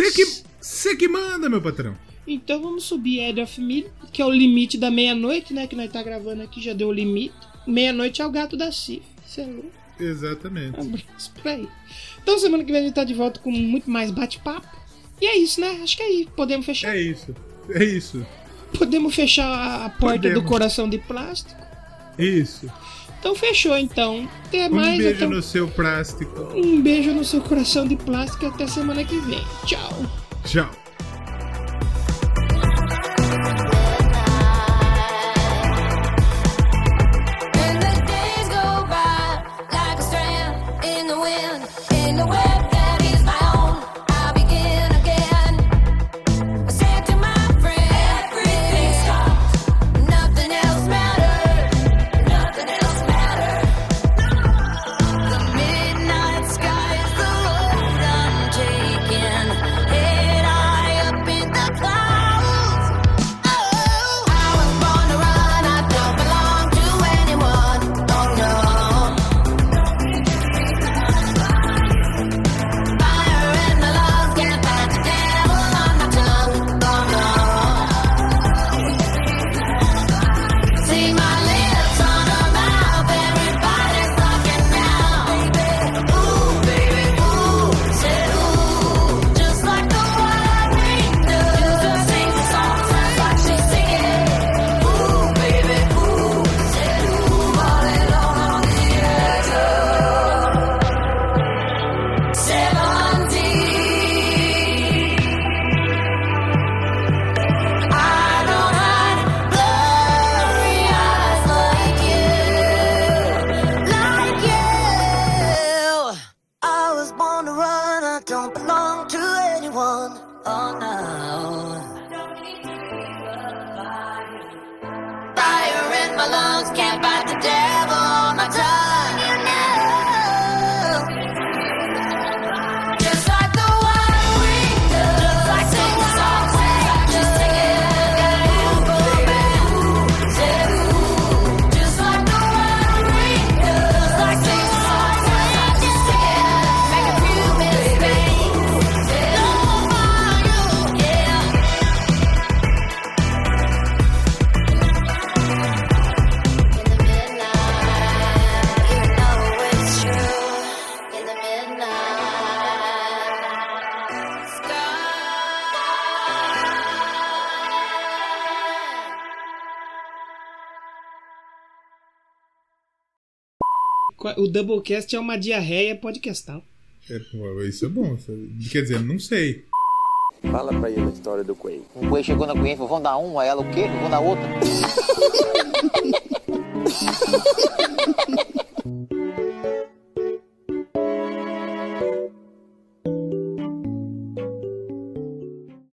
B: Você que, que manda, meu patrão.
A: Então vamos subir Edge of Midnight, que é o limite da meia-noite, né? Que nós tá gravando aqui, já deu o limite. Meia-noite é o gato da Cif. Você é louco.
B: Exatamente.
A: Abraço pra aí. Então semana que vem a gente tá de volta com muito mais bate-papo. E é isso, né? Acho que é aí. Podemos fechar.
B: É isso. É isso.
A: Podemos fechar a porta
B: Podemos.
A: do coração de plástico.
B: Isso.
A: Então fechou então. Até
B: Um
A: mais.
B: beijo
A: até-
B: no seu plástico.
A: Um beijo no seu coração de plástico e até semana que vem. Tchau.
B: Tchau.
H: The in wind,
A: Doublecast é uma diarreia podcastal.
B: É, pô, isso é bom. é- Quer dizer, não sei.
I: Fala pra ele a história do Quay.
J: Um boi chegou na cliente e falou, vão dar uma, ela o quê? Vão dar outra.